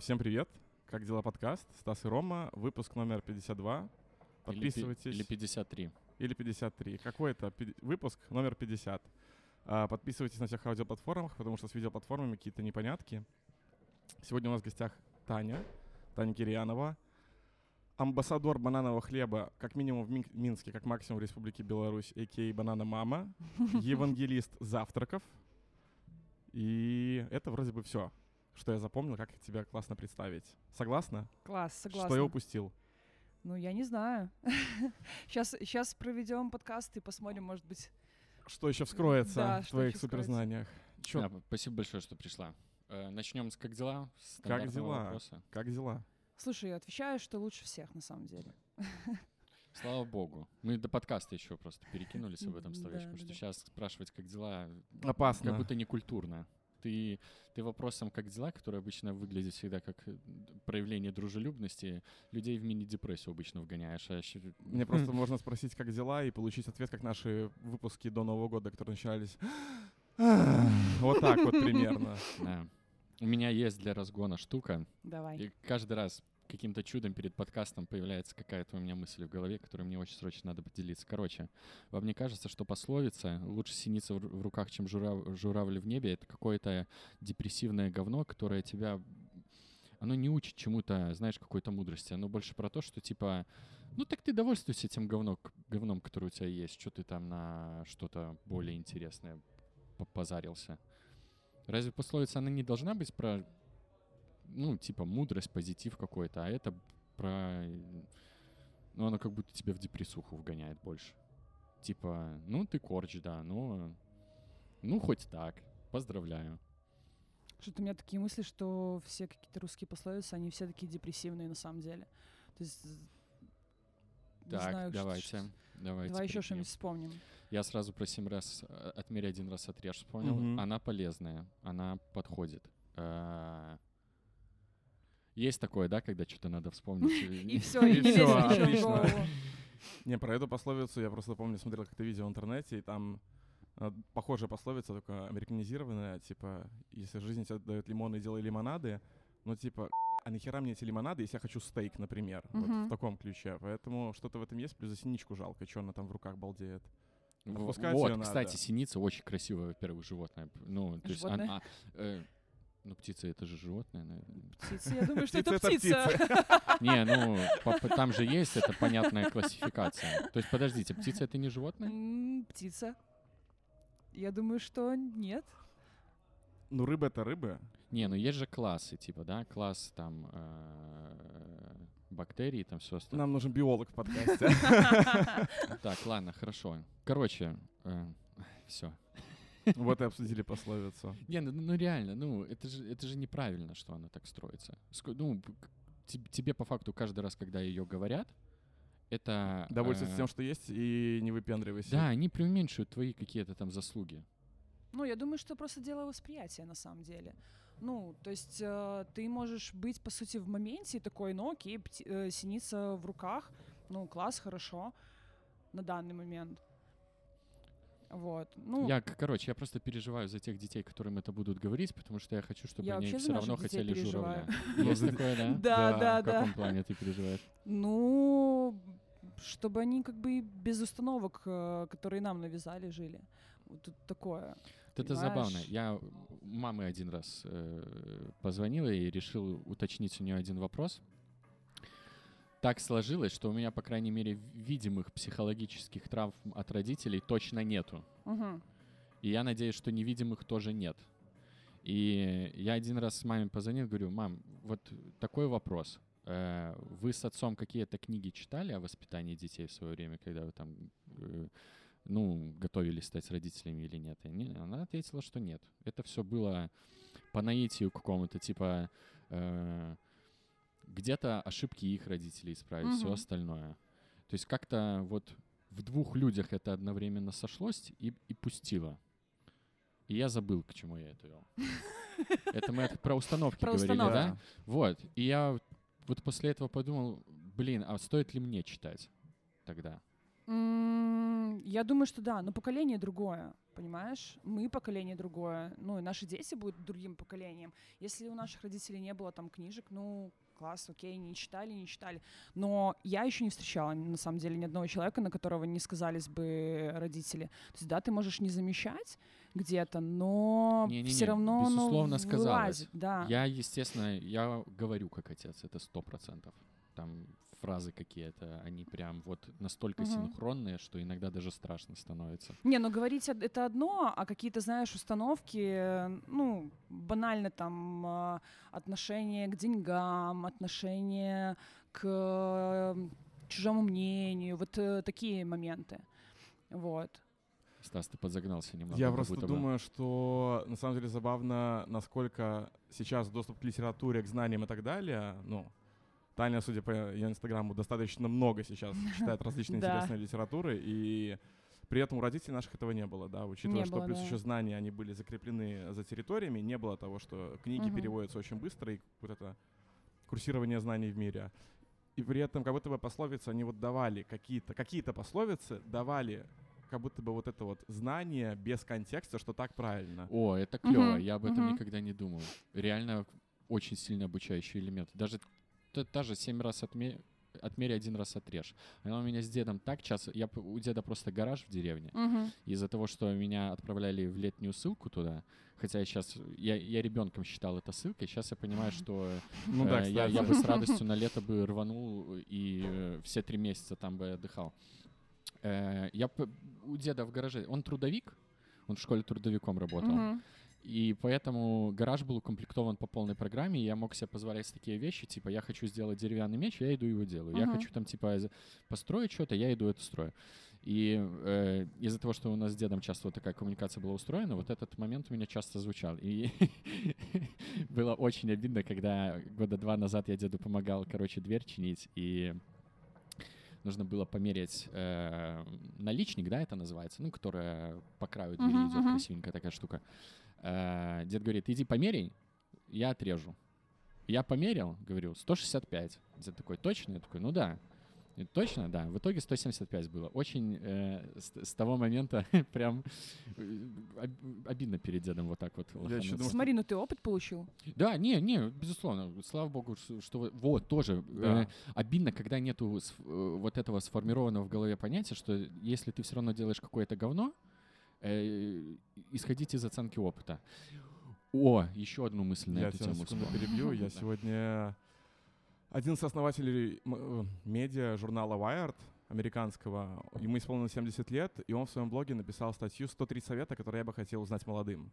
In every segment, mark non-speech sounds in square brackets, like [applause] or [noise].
всем привет. Как дела подкаст? Стас и Рома, выпуск номер 52. Подписывайтесь. Или, пи- или 53. Или 53. Какой это выпуск? Номер 50. А, подписывайтесь на всех аудиоплатформах, потому что с видеоплатформами какие-то непонятки. Сегодня у нас в гостях Таня, Таня Кирьянова, амбассадор бананового хлеба, как минимум в Мин- Минске, как максимум в Республике Беларусь, а.к.а. Банана Мама, [laughs] евангелист завтраков. И это вроде бы все, что я запомнил, как тебя классно представить. Согласна? Класс, согласна. Что я упустил? Ну, я не знаю. [laughs] Сейчас, сейчас проведем подкаст и посмотрим, может быть. Что еще вскроется Да, в что твоих суперзнаниях? Чё, Да, спасибо большое, что пришла. Э, начнем с как дела? С Как дела? вопроса. как дела? Слушай, я отвечаю, что лучше всех на самом деле. [laughs] Слава богу. Мы до подкаста еще просто перекинулись об этом Да, словечком, да, что да. сейчас спрашивать, как дела, Опасно. как будто не культурно. Ты, ты вопросом «как дела», который обычно выглядит всегда как э, проявление дружелюбности, людей в мини-депрессию обычно вгоняешь. А [laughs] Мне просто можно спросить, как дела, и получить ответ, как наши выпуски до Нового года, которые начинались. [laughs] Вот так вот примерно. У меня есть для разгона штука, Давай. И каждый раз каким-то чудом перед подкастом появляется какая-то у меня мысль в голове, которой мне очень срочно надо поделиться. Короче, вам не кажется, что пословица «лучше синица в ру- в руках, чем журав- журавль в небе» — это какое-то депрессивное говно, которое тебя... Оно не учит чему-то, знаешь, какой-то мудрости. Оно больше про то, что типа... Ну так ты довольствуйся тем говно, говном, который у тебя есть. Что ты там на что-то более интересное по- позарился. Разве пословица, она не должна быть про ну, типа, мудрость, позитив какой-то, а это про... Ну, оно как будто тебя в депрессуху вгоняет больше. Типа, ну, ты корч, да, ну, ну, хоть так, поздравляю. Что-то у меня такие мысли, что все какие-то русские пословицы, они все такие депрессивные на самом деле. То есть... не так, знаю, что- давайте, что- давайте. Давай еще что-нибудь вспомним. Я сразу про семь раз э, отмерь один раз отрежь вспомнил. Мгм. Она полезная, она подходит. Э, Есть такое, да, когда что-то надо вспомнить? И [laughs] все, И и не всё, лезет ничего в отлично. Не, про эту пословицу я просто помню, смотрел как-то видео в интернете, и там э, похожая пословица, только американизированная, типа, если жизнь тебе дает лимоны, делай лимонады, ну, типа, а нахера мне эти лимонады, если я хочу стейк, например, вот Мгм. в таком ключе. Поэтому что-то в этом есть, плюс за синичку жалко, что она там в руках балдеет. Отпускать Вот, её надо. кстати, синица очень красивое, во-первых, животное. Ну, то есть Животное? она- э, ну, птица это же животное, наверное. Птица, я думаю, что это птица. [laughs] Не, ну, там же есть эта понятная классификация. То есть, подождите, птица это не животное? Птица. Я думаю, что нет. Ну, рыба — это рыба. Не, ну есть же классы, типа, да, класс там э, бактерий, там все остальное. Нам нужен биолог в подкасте. [laughs] Так, ладно, хорошо. Короче, все. Вот и обсудили пословицу. Не, ну, ну реально, ну это же, это же неправильно, что она так строится. Ск- Ну, тебе по факту каждый раз, когда ее говорят, это... Довольствуйся э, тем, что есть, и не выпендривайся. Да, они преуменьшивают твои какие-то там заслуги. Ну, я думаю, что просто дело восприятия на самом деле. Ну, то есть э, ты можешь быть, по сути, в моменте такой, ну окей, пти- э, синица в руках, ну, класс, хорошо, на данный момент. Вот. Ну, Я, короче, я просто переживаю за тех детей, которым это будут говорить, потому что я хочу, чтобы Я они все равно хотели журавля. переживаю. [laughs] Есть такое, да? Да, да, В каком да. плане ты переживаешь? Ну, чтобы они как бы без установок, э, которые нам навязали, жили. Вот тут такое. Вот Это забавно. Я у мамы один раз э, позвонил и решил уточнить у нее один вопрос. Так сложилось, что у меня, по крайней мере, видимых психологических травм от родителей точно нету. Мгм. И я надеюсь, что невидимых тоже нет. И я один раз с маме позвонил, говорю, мам, вот такой вопрос. Э, Вы с отцом какие-то книги читали о воспитании детей в свое время, когда вы там, э, ну, готовились стать родителями или нет? И она ответила, что нет. Это все было по наитию какому-то, типа, э, где-то ошибки их родителей исправить, все Мгм. остальное. То есть как-то вот в двух людях это одновременно сошлось и, и пустило. И я забыл, к чему я это вел. [laughs] Это мы про установки говорили, да? Вот. И я вот после этого подумал, блин, а стоит ли мне читать тогда? Я думаю, что да, но поколение другое, понимаешь? Мы поколение другое, ну и наши дети будут другим поколением. Если у наших родителей не было там книжек, ну класс, окей, не читали, не читали. Но я еще не встречала, на самом деле, ни одного человека, на которого не сказались бы родители. То есть, да, ты можешь не замещать где-то, но все равно безусловно, сказалось. вылазит, да. Я, естественно, я говорю как отец, это сто процентов. Там фразы какие-то, они прям вот настолько Мгм. синхронные, что иногда даже страшно становится. Не, ну говорить это одно, а какие-то, знаешь, установки, э, ну, банально там э, отношение к деньгам, отношение к э, чужому мнению, вот э, такие моменты. Вот. Стас, ты подзагнался немного. Я просто будто бы. думаю, что на самом деле забавно, насколько сейчас доступ к литературе, к знаниям и так далее, ну, Таня, судя по ее инстаграму, достаточно много сейчас [laughs] читает различные интересные литературы, и при этом у родителей наших этого не было, да, учитывая, Не что было, плюс да. еще знания, они были закреплены за территориями, не было того, что книги Мгм. переводятся очень быстро, и вот это курсирование знаний в мире. И при этом как будто бы пословицы, они вот давали какие-то, какие-то пословицы давали как будто бы вот это вот знание без контекста, что так правильно. О, это клево, Мгм, я об этом мгм. никогда не думал. Реально очень сильно обучающий элемент. Даже та, та же семь раз отме... отмерь, один раз отрежь. Она у меня с дедом так часто... Я, у деда просто гараж в деревне. Мгм. Из-за того, что меня отправляли в летнюю ссылку туда, хотя я сейчас... Я, я ребенком считал это ссылкой, сейчас я понимаю, что [laughs] Ну да, э, я, я бы с [laughs] радостью на лето бы рванул и э, все три месяца там бы отдыхал. Э, я у деда в гараже... Он трудовик, он в школе трудовиком работал. Мгм. И поэтому гараж был укомплектован по полной программе, и я мог себе позволять такие вещи, типа, я хочу сделать деревянный меч, я иду его делаю. Я Мгм. хочу там, типа, построить что-то, я иду это строю. И э, из-за того, что у нас с дедом часто вот такая коммуникация была устроена, вот этот момент у меня часто звучал. И [laughs] было очень обидно, когда года два назад я деду помогал, короче, дверь чинить, и нужно было померять э, наличник, да, это называется, ну, которая по краю двери Мгм, идет, мгм. красивенькая такая штука. Э, дед говорит, иди померяй, я отрежу. Я померил, говорю, 165. Дед такой, точно? Я такой, ну да. И точно, да. В итоге 175 было. Очень э, с, с того момента [laughs] прям э, об- обидно перед дедом вот так вот. лохануться. думаю, Смотри, ну ты опыт получил. Да, не, не, безусловно. Слава богу, что, вот тоже Да. э, обидно, когда нету э, вот этого сформированного в голове понятия, что если ты все равно делаешь какое-то говно, э, исходить из оценки опыта. О, еще одну мысль на Я эту тебя тему секунду вспомнил. перебью. [laughs] Я сегодня один из основателей э, медиа журнала Wired американского. Ему исполнилось 70 лет, и он в своем блоге написал статью «103 совета, которые я бы хотел узнать молодым».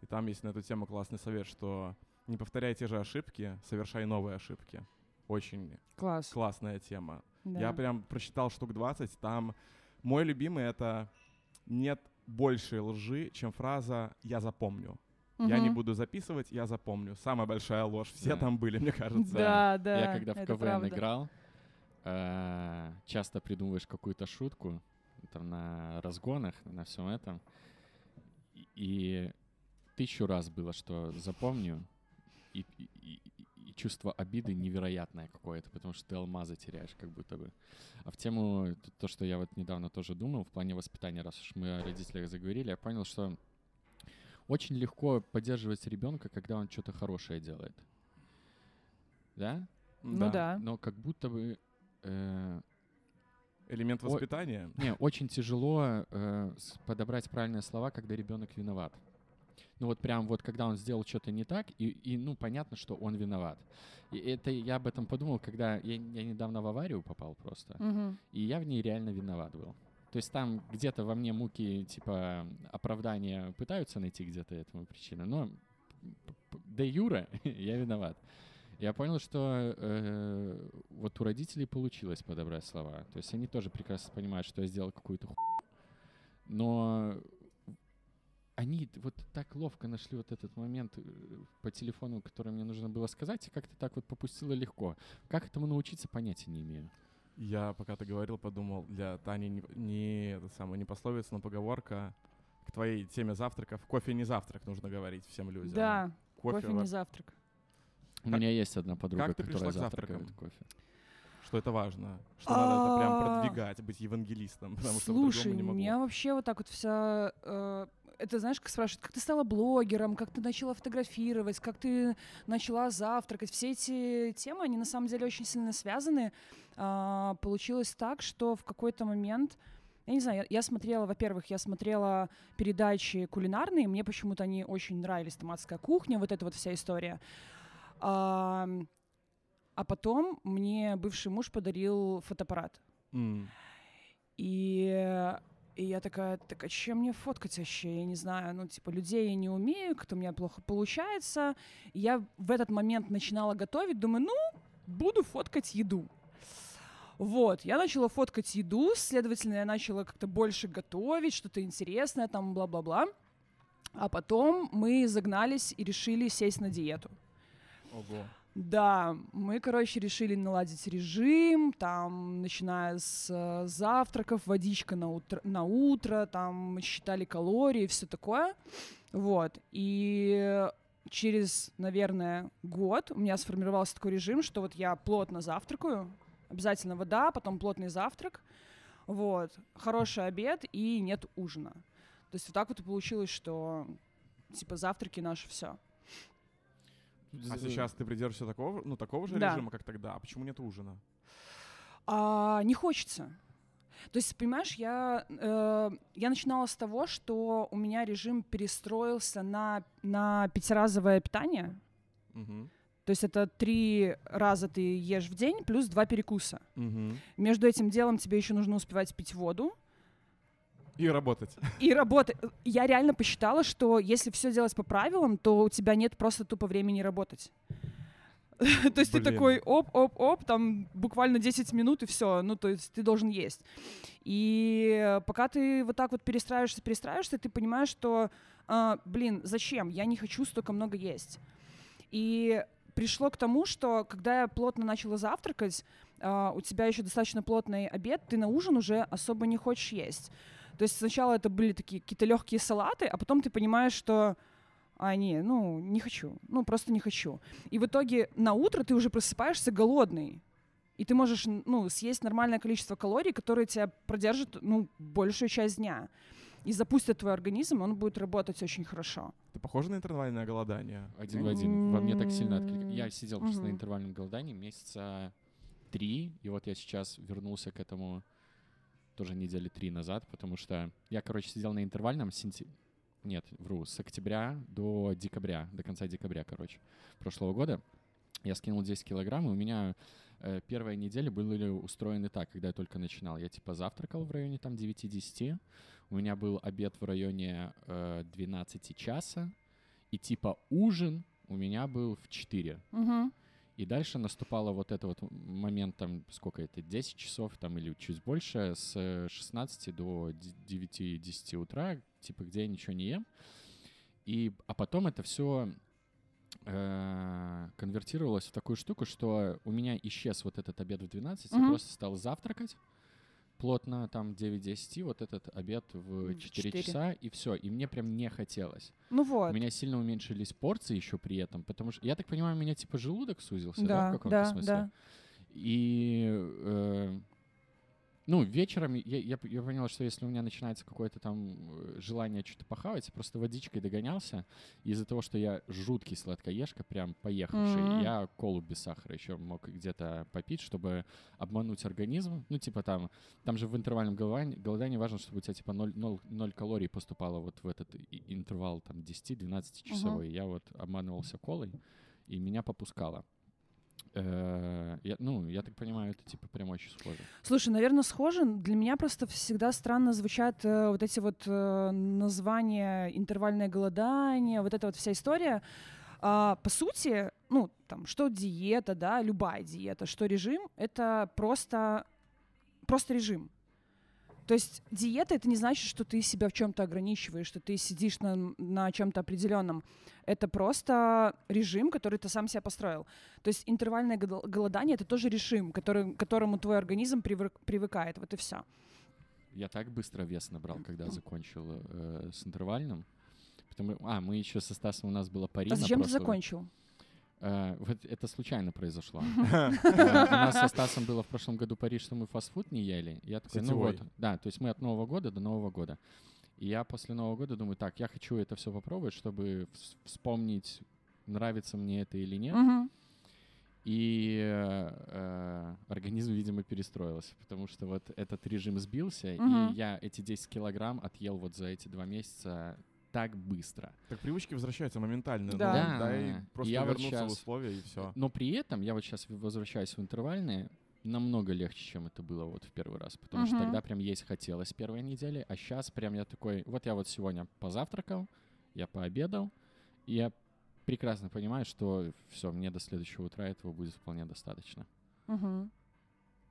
И там есть на эту тему классный совет, что не повторяй те же ошибки, совершай новые ошибки. Очень Класс. классная тема. Да. Я прям прочитал штук 20. Там мой любимый — это «нет большей лжи, чем фраза «я запомню». Я не буду записывать, я запомню. Самая большая ложь. Все Да. там были, мне кажется. Да, да. Я когда в КВН правда. играл, э, часто придумываешь какую-то шутку там на разгонах, на всем этом. И, тысячу раз было, что запомню, и- и чувство обиды невероятное какое-то, потому что ты алмазы теряешь как будто бы. А в тему то, что я вот недавно тоже думал в плане воспитания, раз уж мы о родителях заговорили, я понял, что очень легко поддерживать ребенка, когда он что-то хорошее делает. Да? Ну да. Но как будто бы э, Элемент воспитания. не, очень тяжело э, подобрать правильные слова, когда ребенок виноват. Ну вот прям вот когда он сделал что-то не так, и, и, ну понятно, что он виноват. И это я об этом подумал, когда я, я недавно в аварию попал просто, Мгм. и я в ней реально виноват был. То есть там где-то во мне муки типа оправдания пытаются найти где-то этому причину, но де юра [laughs] я виноват. Я понял, что э, вот у родителей получилось подобрать слова. То есть они тоже прекрасно понимают, что я сделал какую-то ху... Но они вот так ловко нашли вот этот момент э, по телефону, который мне нужно было сказать, и как-то так вот попустило легко. Как этому научиться, понятия не имею. Я, пока ты говорил, подумал, для Тани не, не, это самое, не пословица, но поговорка к твоей теме завтраков. Кофе не завтрак, нужно говорить всем людям. Да, кофе во- не завтрак. У Как- меня есть одна подруга, как ты которая пришла к завтракает завтракам? кофе. что это важно, что надо это прям А, продвигать, быть евангелистом, потому что Слушай, по-другому не у могу. меня вообще вот так вот вся... это знаешь, как спрашивают, как ты стала блогером, как ты начала фотографировать, как ты начала завтракать. Все эти темы, они на самом деле очень сильно связаны. А, получилось так, что в какой-то момент, я не знаю, я, я смотрела, во-первых, я смотрела передачи кулинарные, мне почему-то они очень нравились, там «Адская кухня», вот эта вот вся история. А, а потом мне бывший муж подарил фотоаппарат. М. И, и я такая, так а чем мне фоткать вообще? Я не знаю, ну, типа, людей я не умею, как-то у меня плохо получается. И я в этот момент начинала готовить, думаю, ну, буду фоткать еду. Вот, я начала фоткать еду, следовательно, я начала как-то больше готовить, что-то интересное, там, бла-бла-бла. А потом мы загнались и решили сесть на диету. Ого. Да, мы, короче, решили наладить режим, там, начиная с э, завтраков, водичка на утро, на утро, там, считали калории, все такое, вот, и через, наверное, год у меня сформировался такой режим, что вот я плотно завтракаю, обязательно вода, потом плотный завтрак, вот, хороший обед и нет ужина. То есть вот так вот и получилось, что, типа, завтраки наши все. А сейчас ты придерживаешься такого, ну, такого же Да. режима, как тогда? А почему нет ужина? А, не хочется. То есть, понимаешь, я, э, я начинала с того, что у меня режим перестроился на, на пятиразовое питание. Мгм. То есть это три раза ты ешь в день плюс два перекуса. Мгм. Между этим делом тебе еще нужно успевать пить воду И работать. [laughs] и работать. Я реально посчитала, что если все делать по правилам, то у тебя нет просто тупо времени работать. [laughs] То есть ты такой оп-оп-оп, там буквально 10 минут и все, ну то есть ты должен есть. И пока ты вот так вот перестраиваешься, перестраиваешься, ты понимаешь, что, а, блин, зачем? Я не хочу столько много есть. И пришло к тому, что когда я плотно начала завтракать, а, у тебя еще достаточно плотный обед, ты на ужин уже особо не хочешь есть. То есть сначала это были такие какие-то легкие салаты, а потом ты понимаешь, что а, не, ну, не хочу, ну, просто не хочу. И в итоге на утро ты уже просыпаешься голодный. И ты можешь, ну, съесть нормальное количество калорий, которые тебя продержат, ну, большую часть дня. И запустят твой организм, он будет работать очень хорошо. Ты похожа на интервальное голодание? Один в один. Во мне так сильно отклик- М, Я сидел просто на интервальном голодании месяца три, и вот я сейчас вернулся к этому тоже недели три назад, потому что я, короче, сидел на интервальном с сенти- Нет, вру, с октября до декабря, до конца декабря, короче, прошлого года. Я скинул 10 килограмм, и у меня э, первые недели были устроены так, когда я только начинал. Я типа завтракал в районе там 9-10, у меня был обед в районе э, 12 часа, и типа ужин у меня был в 4. Мгм. И дальше наступало вот это вот момент, там, сколько это, 10 часов там или чуть больше, с э, 16 до 9-10 утра, типа, где я ничего не ем. И, а потом это все конвертировалось в такую штуку, что у меня исчез вот этот обед в 12, я просто стал завтракать плотно, там 9-10, вот этот обед в В 4 четыре. часа, и все. И мне прям не хотелось. Ну вот. У меня сильно уменьшились порции еще при этом, потому что, я так понимаю, у меня типа желудок сузился, да, Да, в каком-то да, смысле? да. И, э, ну, вечером я, я, я понял, что если у меня начинается какое-то там э, желание что-то похавать, я просто водичкой догонялся. Из-за того, что я жуткий сладкоежка, прям поехавший, Мгм. я колу без сахара еще мог где-то попить, чтобы обмануть организм. Ну, типа там, там же в интервальном голодании, голодании важно, чтобы у тебя типа 0, 0, 0 калорий поступало вот в этот интервал там 10-12 часовой. Я вот обманывался колой, и меня попускало. Э, я, ну, я так понимаю, это типа прям очень схоже. Слушай, наверное, схоже. Для меня просто всегда странно звучат э, вот эти вот э, названия интервальное голодание, вот эта вот вся история. А, по сути, ну, там, что диета, да, любая диета, что режим, это просто, просто режим. То есть диета это не значит, что ты себя в чем-то ограничиваешь, что ты сидишь на, на чем-то определенном. Это просто режим, который ты сам себя построил. То есть интервальное гол- голодание это тоже режим, который, к которому твой организм привык- привыкает. Вот и все. Я так быстро вес набрал, когда закончил э, с интервальным. Потому, а, мы еще со Стасом у нас была парина. А зачем ты закончил? Э, вот это случайно произошло. [laughs] Э, У нас со Стасом было в прошлом году Париж, что мы фастфуд не ели. Я такой, ну вот, да, то есть мы от Нового года до Нового года. И я после Нового года думаю, так, я хочу это все попробовать, чтобы вс- вспомнить, нравится мне это или нет. И э, э, организм, видимо, перестроился, потому что вот этот режим сбился, Мгм. и я эти 10 килограмм отъел вот за эти два месяца так быстро. Так привычки возвращаются моментально. Да. ну, Да. и просто Я вот вернуться в условия, и все. Но при этом я вот сейчас возвращаюсь в интервальные намного легче, чем это было вот в первый раз, потому что Мгм. тогда прям есть хотелось первой недели, а сейчас прям я такой, вот я вот сегодня позавтракал, я пообедал, и я прекрасно понимаю, что все, мне до следующего утра этого будет вполне достаточно. Мгм.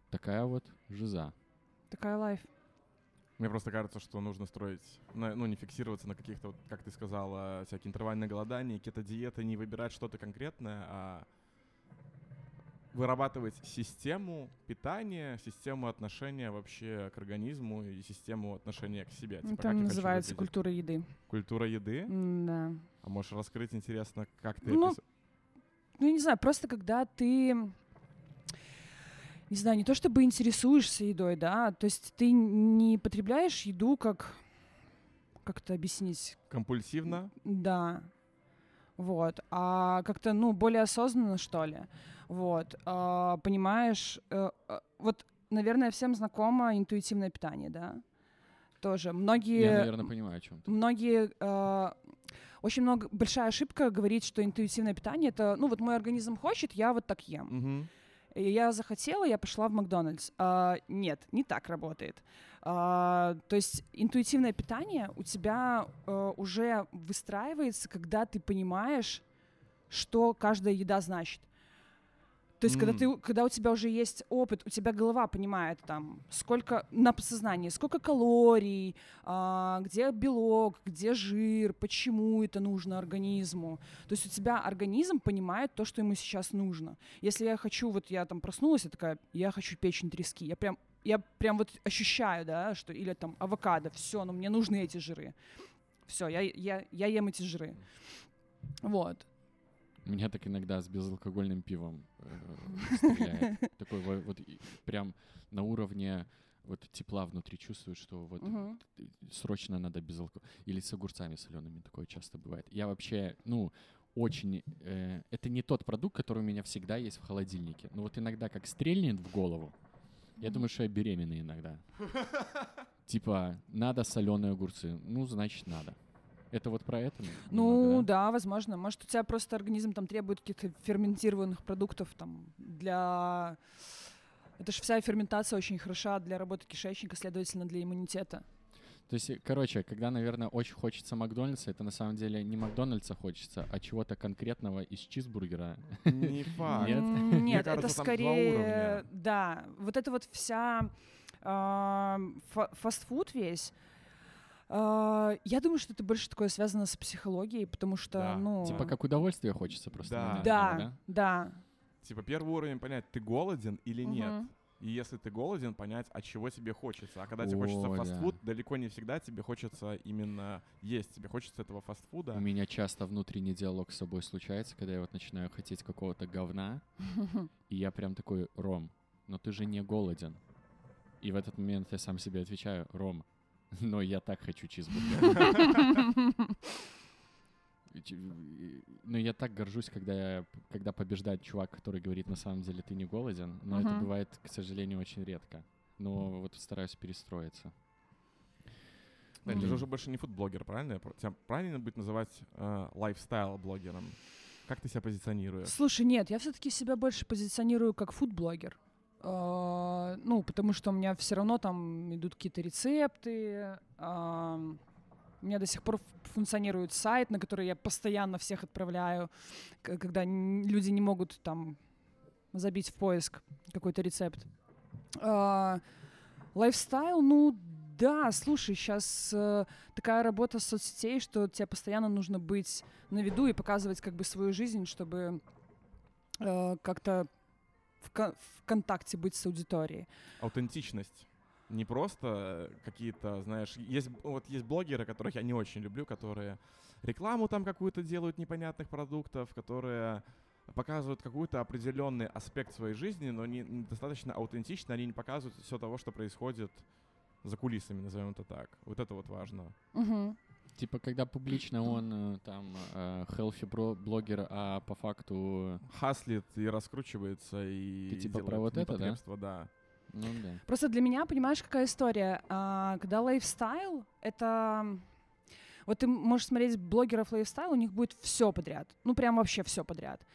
Такая вот жиза. Такая лайф. Мне просто кажется, что нужно строить, ну, не фиксироваться на каких-то, вот, как ты сказала, всякие интервальные голодания, кето-диеты, не выбирать что-то конкретное, а вырабатывать систему питания, систему отношения вообще к организму и систему отношения к себе. Типа, как Там называется культура еды. Культура еды. Да. А можешь раскрыть, интересно, как ты Ну, опис- Ну, я не знаю, просто когда ты, не знаю, не то чтобы интересуешься едой, да, то есть ты не потребляешь еду как, как это объяснить, компульсивно? да, вот, а как-то, ну, более осознанно, что ли, вот, а, понимаешь, э, э, вот, наверное, всем знакомо интуитивное питание, да, тоже. Многие... Я, наверное, понимаю, о чем ты. многие э, очень много большая ошибка говорить, что интуитивное питание это ну вот мой организм хочет, я вот так ем. Мгм. И я захотела, я пошла в Макдональдс. А, нет, не так работает. А, то есть интуитивное питание у тебя э, уже выстраивается, когда ты понимаешь, что каждая еда значит. То есть, когда, М. ты, когда у тебя уже есть опыт, у тебя голова понимает там, сколько на подсознании, сколько калорий, а, где белок, где жир, почему это нужно организму. То есть у тебя организм понимает то, что ему сейчас нужно. Если я хочу, вот я там проснулась, я такая, я хочу печень трески, я прям, я прям вот ощущаю, да, что или там авокадо, все, но мне нужны эти жиры. Все, я, я, я ем эти жиры. Вот. Меня так иногда с безалкогольным пивом э, стреляет. [laughs] Такой во- вот прям на уровне вот тепла внутри чувствую, что вот срочно надо без алкоголя. Или с огурцами солеными такое часто бывает. Я вообще, ну, очень... э, это не тот продукт, который у меня всегда есть в холодильнике. Но вот иногда как стрельнет в голову, я думаю, что я беременный иногда. Типа, надо соленые огурцы. Ну, значит, надо. Это вот про это? Ну немного, да? возможно. Может, у тебя просто организм там требует каких-то ферментированных продуктов там для... Это же вся ферментация очень хороша для работы кишечника, следовательно, для иммунитета. То есть, э, короче, когда, наверное, очень хочется Макдональдса, это на самом деле не Макдональдса хочется, а чего-то конкретного из чизбургера. [laughs] Не факт. [laughs] Нет? М, Мне Нет, кажется, это скорее... Да, вот это вот вся фа- фастфуд весь. А, Я думаю, что это больше такое связано с психологией, потому что, Да. ну... Типа как удовольствие хочется просто. Да. Да, да? да. Типа первый уровень понять, ты голоден или нет. Мгм. И если ты голоден, понять, от чего тебе хочется. А когда тебе О, хочется да. фастфуд, далеко не всегда тебе хочется именно есть. Тебе хочется этого фастфуда. У меня часто внутренний диалог с собой случается, когда я вот начинаю хотеть какого-то говна, [laughs] и я прям такой, Ром, но ты же не голоден. И в этот момент я сам себе отвечаю, Ром, но я так хочу чизбургер. [laughs] Но я так горжусь, когда, когда побеждает чувак, который говорит, на самом деле ты не голоден. Но это бывает, к сожалению, очень редко. Но вот стараюсь перестроиться. Да, ты же уже больше не фудблогер, правильно? Тебя правильно будет называть э, лайфстайл-блогером? Как ты себя позиционируешь? Слушай, нет, я все-таки себя больше позиционирую как фудблогер. А, Ну, потому что у меня все равно там идут какие-то рецепты. а, У меня до сих пор функционирует сайт, на который я постоянно всех отправляю, когда люди не могут там забить в поиск какой-то рецепт. А, Lifestyle, ну да, слушай, сейчас такая работа соцсетей, что тебе постоянно нужно быть на виду и показывать как бы свою жизнь, чтобы э, как-то в, кон- в контакте быть с аудиторией. Аутентичность. Не просто э, какие-то, знаешь, есть, вот есть блогеры, которых я не очень люблю, которые рекламу там какую-то делают непонятных продуктов, которые показывают какой-то определенный аспект своей жизни, но не достаточно аутентично, они не показывают все того, что происходит за кулисами, назовем это так. Вот это вот важно. Мгм. Типа, когда публично он э, там э, healthy бро- блогер, а по факту, Хаслит и раскручивается, и Ты типа про вот это, да? да? ну да. Просто для меня, понимаешь, какая история? А, когда lifestyle — это... Вот ты можешь смотреть блогеров lifestyle, у них будет все подряд. Ну, прям вообще все подряд.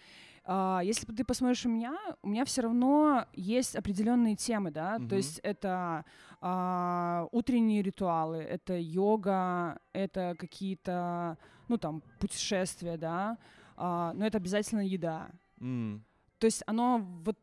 А, если ты посмотришь у меня, у меня все равно есть определенные темы, да, Мгм. то есть это а, утренние ритуалы, это йога, это какие-то, ну, там, путешествия, да, а, но это обязательно еда. М, То есть оно вот...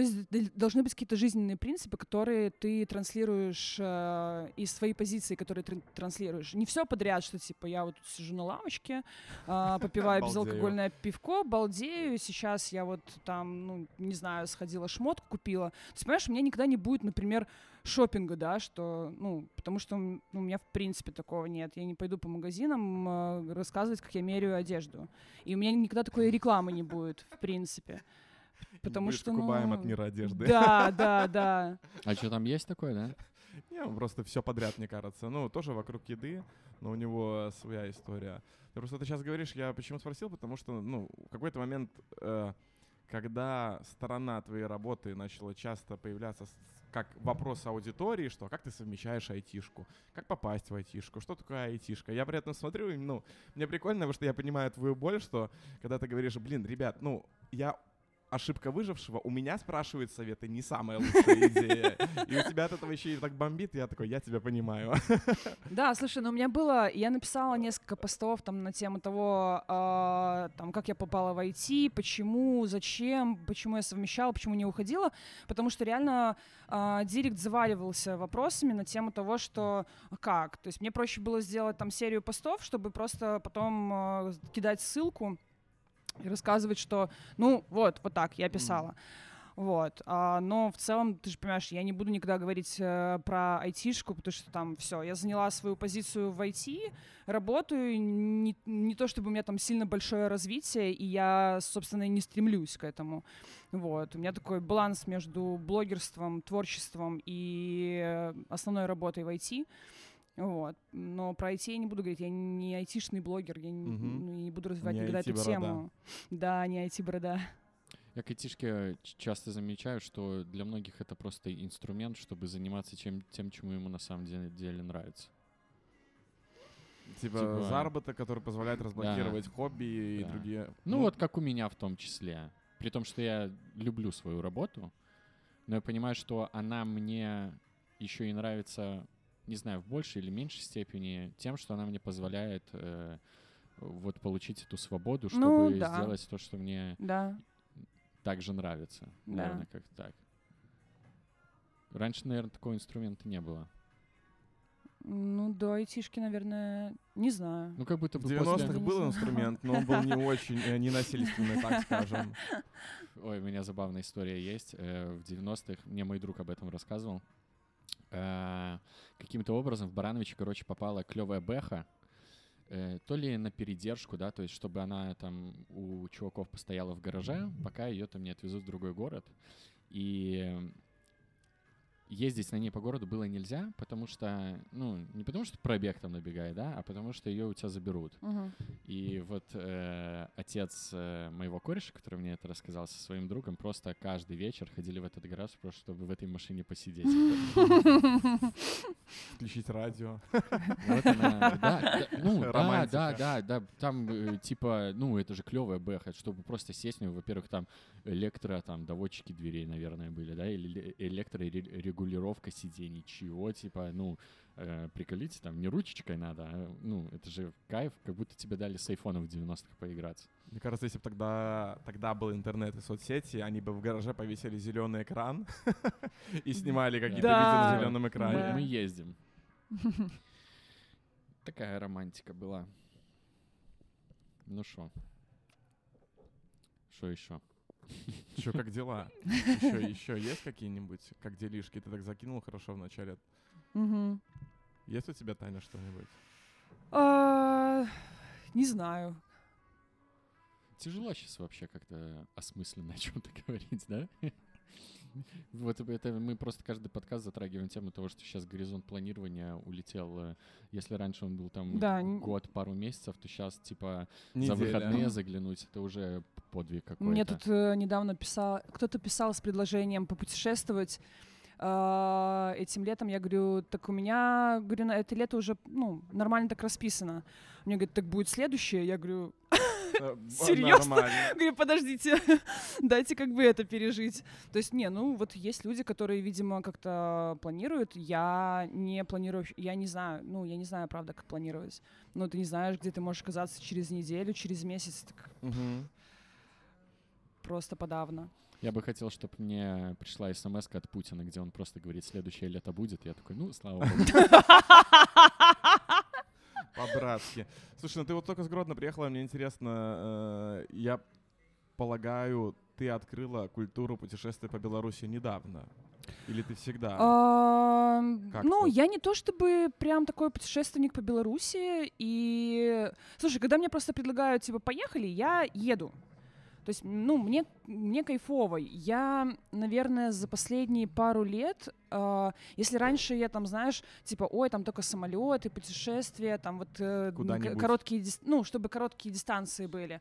э, То есть должны быть какие-то жизненные принципы, которые ты транслируешь э, из своей позиции, которые ты транслируешь. Не все подряд, что типа я вот сижу на лавочке, а, попиваю [laughs] безалкогольное пивко, балдею, сейчас я вот там, ну, не знаю, сходила шмотку купила. То есть, понимаешь, у меня никогда не будет, например, шопинга, да, что, ну, потому что ну, у меня в принципе такого нет. Я не пойду по магазинам э, рассказывать, как я меряю одежду. И у меня никогда такой рекламы не будет, в принципе. Потому будешь что, Кубаем ну, от мира одежды. Да, [laughs] да, да. А что там есть такое, да? Не, он просто все подряд, мне кажется. Ну, тоже вокруг еды, но у него своя история. Ты просто ты сейчас говоришь, я почему спросил, потому что, ну, в какой-то момент, э, когда сторона твоей работы начала часто появляться с- как вопрос аудитории, что а как ты совмещаешь айтишку, как попасть в айтишку, что такое айтишка. Я при этом смотрю, и, ну, мне прикольно, потому что я понимаю твою боль, что когда ты говоришь, блин, ребят, ну, я ошибка выжившего, у меня спрашивают советы не самая лучшая идея. И у тебя от этого еще и так бомбит, я такой, я тебя понимаю. Да, слушай, ну у меня было, я написала несколько постов там на тему того, а, там, как я попала в IT, почему, зачем, почему я совмещала, почему не уходила, потому что реально а, директ заваливался вопросами на тему того, что как, то есть мне проще было сделать там серию постов, чтобы просто потом а, кидать ссылку и рассказывать, что, ну, вот, вот так я писала. Вот. А, но в целом, ты же понимаешь, я не буду никогда говорить э, про айтишку, потому что там все, я заняла свою позицию в IT, работаю, не, не то чтобы у меня там сильно большое развитие, и я, собственно, не стремлюсь к этому. Вот. У меня такой баланс между блогерством, творчеством и э, основной работой в IT. Вот. Но про IT я не буду говорить, я не айтишный блогер, я не, ну, не буду развивать Не никогда эту тему. Да, не IT-борода. Я к айтишке часто замечаю, что для многих это просто инструмент, чтобы заниматься чем, тем, чему ему на самом деле, деле нравится. Типа Типа- заработок, который позволяет разблокировать хобби и Да. другие. Ну, вот как у меня в том числе. При том, что я люблю свою работу, но я понимаю, что она мне еще и нравится, не знаю, в большей или меньшей степени тем, что она мне позволяет э, вот получить эту свободу, чтобы Ну, да. сделать то, что мне Да. также нравится. Да. Наверное, как так. Раньше, наверное, такого инструмента не было. Ну, до айтишки, наверное, не знаю. Ну, как будто В бы 90-х после... был инструмент, но он был не [laughs] очень э, ненасильственный, так скажем. Ой, у меня забавная история есть. Э, В 90-х мне мой друг об этом рассказывал. Э, Каким-то образом в Барановиче, короче, попала клевая бэха. э, То ли на передержку, да, то есть чтобы она там у чуваков постояла в гараже, пока ее там не отвезут в другой город. И ездить на ней по городу было нельзя, потому что, ну, не потому что пробег там набегает, да, а потому что ее у тебя заберут. Мгм. И вот э, отец э, моего кореша, который мне это рассказал со своим другом, просто каждый вечер ходили в этот гараж, просто чтобы в этой машине посидеть. [laughs] Включить радио. Вот она, да, да, ну, да, да, да, да, там, э, типа, ну, это же клевая бэха, чтобы просто сесть нее, во-первых, там электро, там, доводчики дверей, наверное, были, да, или ле- электрорегулировка сидений, чего, типа, ну, э, приколите, там, не ручечкой надо, а, ну, это же кайф, как будто тебе дали с айфона в 90-х поиграться. Мне кажется, если бы тогда, тогда был интернет и соцсети, они бы в гараже повесили зеленый экран [laughs] и снимали какие-то видео на зеленом экране. Мы ездим. [laughs] Такая романтика была. Ну шо? Что еще? Еще как дела? Еще, еще есть какие-нибудь, как делишки? Ты так закинул хорошо в начале. Есть у тебя, Таня, что-нибудь? А, Не знаю. тяжело сейчас вообще как-то осмысленно о чем-то [laughs] говорить, да? [laughs] Вот это мы просто каждый подкаст затрагиваем тему того, что сейчас горизонт планирования улетел. э, Если раньше он был там Да, год, пару месяцев, то сейчас типа за Неделя. выходные заглянуть это уже подвиг какой-то. Мне тут э, недавно писал, кто-то писал с предложением попутешествовать э, этим летом. Я говорю, так у меня, говорю, на это лето уже, ну, нормально так расписано. Мне говорят, так будет следующее. Я говорю, [laughs] Серьезно? Нормально. [laughs] говорю, подождите, [laughs] дайте как бы это пережить. То есть, не, ну, вот есть люди, которые, видимо, как-то планируют. Я не планирую, я не знаю, ну, я не знаю, правда, как планировать. Ну, ты не знаешь, где ты можешь оказаться через неделю, через месяц. Так просто подавно. Я бы хотел, чтобы мне пришла смс от Путина, где он просто говорит, следующее лето будет. Я такой, ну, слава богу. [laughs] По-братски. Слушай, ну ты вот только с Гродно приехала, мне интересно, э, я полагаю, ты открыла культуру путешествия по Беларуси недавно? Или ты всегда? А, ну, я не то чтобы прям такой путешественник по Беларуси. И, слушай, когда мне просто предлагают, типа, поехали, я еду. То есть, ну, мне, мне кайфово. Я, наверное, за последние пару лет, а, если раньше я там, знаешь, типа, ой, там только самолеты, путешествия, там вот э, короткие, ну, чтобы короткие дистанции были.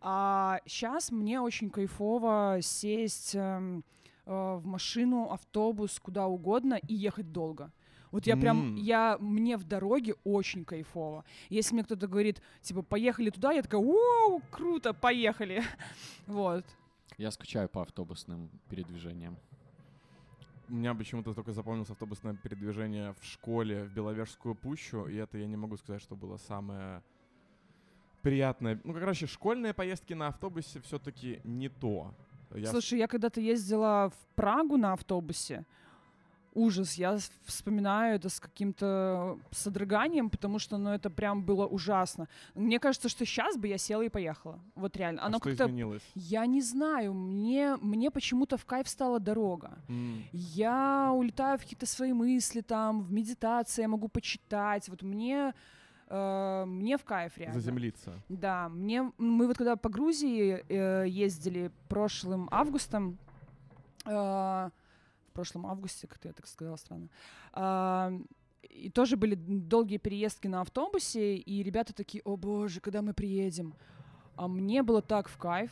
А сейчас мне очень кайфово сесть эм, э, в машину, автобус, куда угодно и ехать долго. Вот я прям, М. я, мне в дороге очень кайфово. Если мне кто-то говорит, типа, поехали туда, я такая, вау, круто, поехали. [laughs] Вот. Я скучаю по автобусным передвижениям. У меня почему-то только запомнилось автобусное передвижение в школе в Беловежскую пущу, и это я не могу сказать, что было самое приятное. Ну, короче, школьные поездки на автобусе все-таки не то. Я Слушай, я когда-то ездила в Прагу на автобусе. Ужас, я вспоминаю это с каким-то содроганием, потому что, ну, это прям было ужасно. Мне кажется, что сейчас бы я села и поехала. Вот реально. А Оно что как-то... изменилось? Я не знаю, мне, мне почему-то в кайф стала дорога. М. Я улетаю в какие-то свои мысли, там, в медитации я могу почитать. Вот мне, э, мне в кайф реально. Заземлиться. Да, мне мы вот когда по Грузии э, ездили прошлым августом, э, прошлом августе, как я так сказала странно, а, и тоже были долгие переездки на автобусе, и ребята такие, о боже, когда мы приедем? А мне было так в кайф.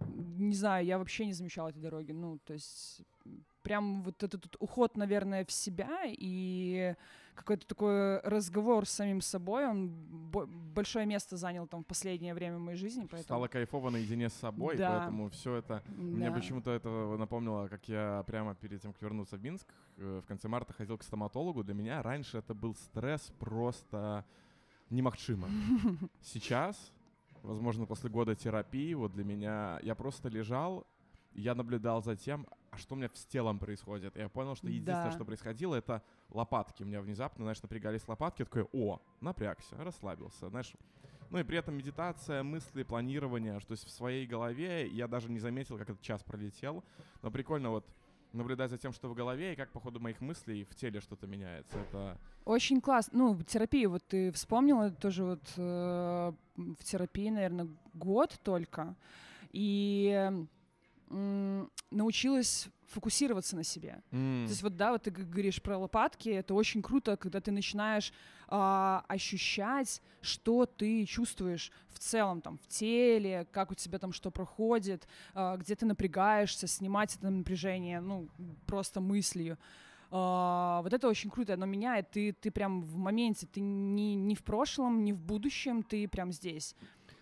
Не знаю, я вообще не замечала эти дороги. Ну, то есть прям вот этот вот уход, наверное, в себя и какой-то такой разговор с самим собой, он бо- большое место занял там в последнее время моей жизни, поэтому... Стало кайфово наедине с собой, Да. поэтому все это... Мне Да. почему-то это напомнило, как я прямо перед тем, как вернуться в Минск, э, в конце марта ходил к стоматологу. Для меня раньше это был стресс просто немахчимо. [laughs] Сейчас, возможно, после года терапии, вот для меня, я просто лежал, я наблюдал за тем, а что у меня с телом происходит. Я понял, что единственное, Да. что происходило, это лопатки. У меня внезапно, знаешь, напрягались лопатки. Я такой, о, напрягся, расслабился, знаешь. Ну и при этом медитация, мысли, планирование, что есть в своей голове я даже не заметил, как этот час пролетел. Но прикольно вот наблюдать за тем, что в голове, и как по ходу моих мыслей в теле что-то меняется. Это Очень классно. Ну, терапию, вот ты вспомнила, тоже вот э, в терапии, наверное, год только. И м, научилась фокусироваться на себе. м, То есть вот, да, вот ты говоришь про лопатки, это очень круто, когда ты начинаешь а, ощущать, что ты чувствуешь в целом, там, в теле, как у тебя там что проходит, а, где ты напрягаешься, снимать это напряжение, ну, просто мыслью. А, вот это очень круто, оно меняет, ты, ты прям в моменте, ты не, не в прошлом, не в будущем, ты прям здесь.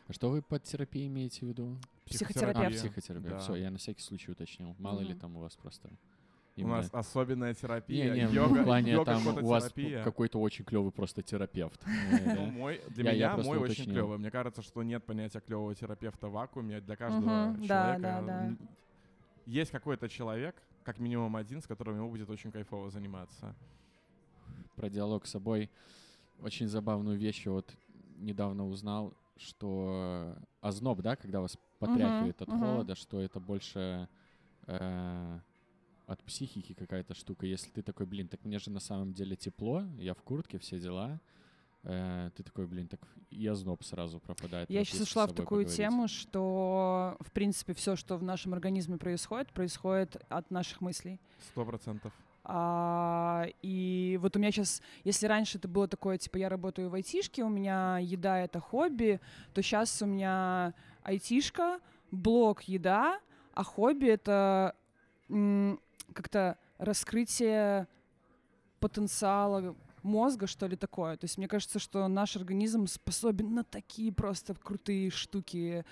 А что вы под терапией имеете в виду? А, Психотерапия. психотерапия. Да. Все, я на всякий случай уточнил. Мало ли Мгм. там у вас просто... У именно- нас особенная терапия. Не, не, йога, в плане йога, там у вас какой-то очень клевый просто терапевт. Ну, Э, [laughs] мой, для Я- я меня просто мой очень клевый. Мне кажется, что нет понятия клевого терапевта в вакууме. Для каждого человека да, да. м, есть какой-то человек, как минимум один, с которым ему будет очень кайфово заниматься. Про диалог с собой. Очень забавную вещь я вот недавно узнал, что озноб, да, когда вас потряхивает от холода, что это больше э, от психики какая-то штука. Если ты такой, блин, так мне же на самом деле тепло, я в куртке, все дела, э, ты такой, блин, так и озноб сразу пропадает. Я сейчас ушла в такую поговорить. тему, что, в принципе, все, что в нашем организме происходит, происходит от наших мыслей. Сто процентов. А, и вот у меня сейчас, если раньше это было такое, типа, я работаю в айтишке, у меня еда — это хобби, то сейчас у меня айтишка, блог еда, а хобби — это как-то раскрытие потенциала мозга, что ли, такое. То есть мне кажется, что наш организм способен на такие просто крутые штуки,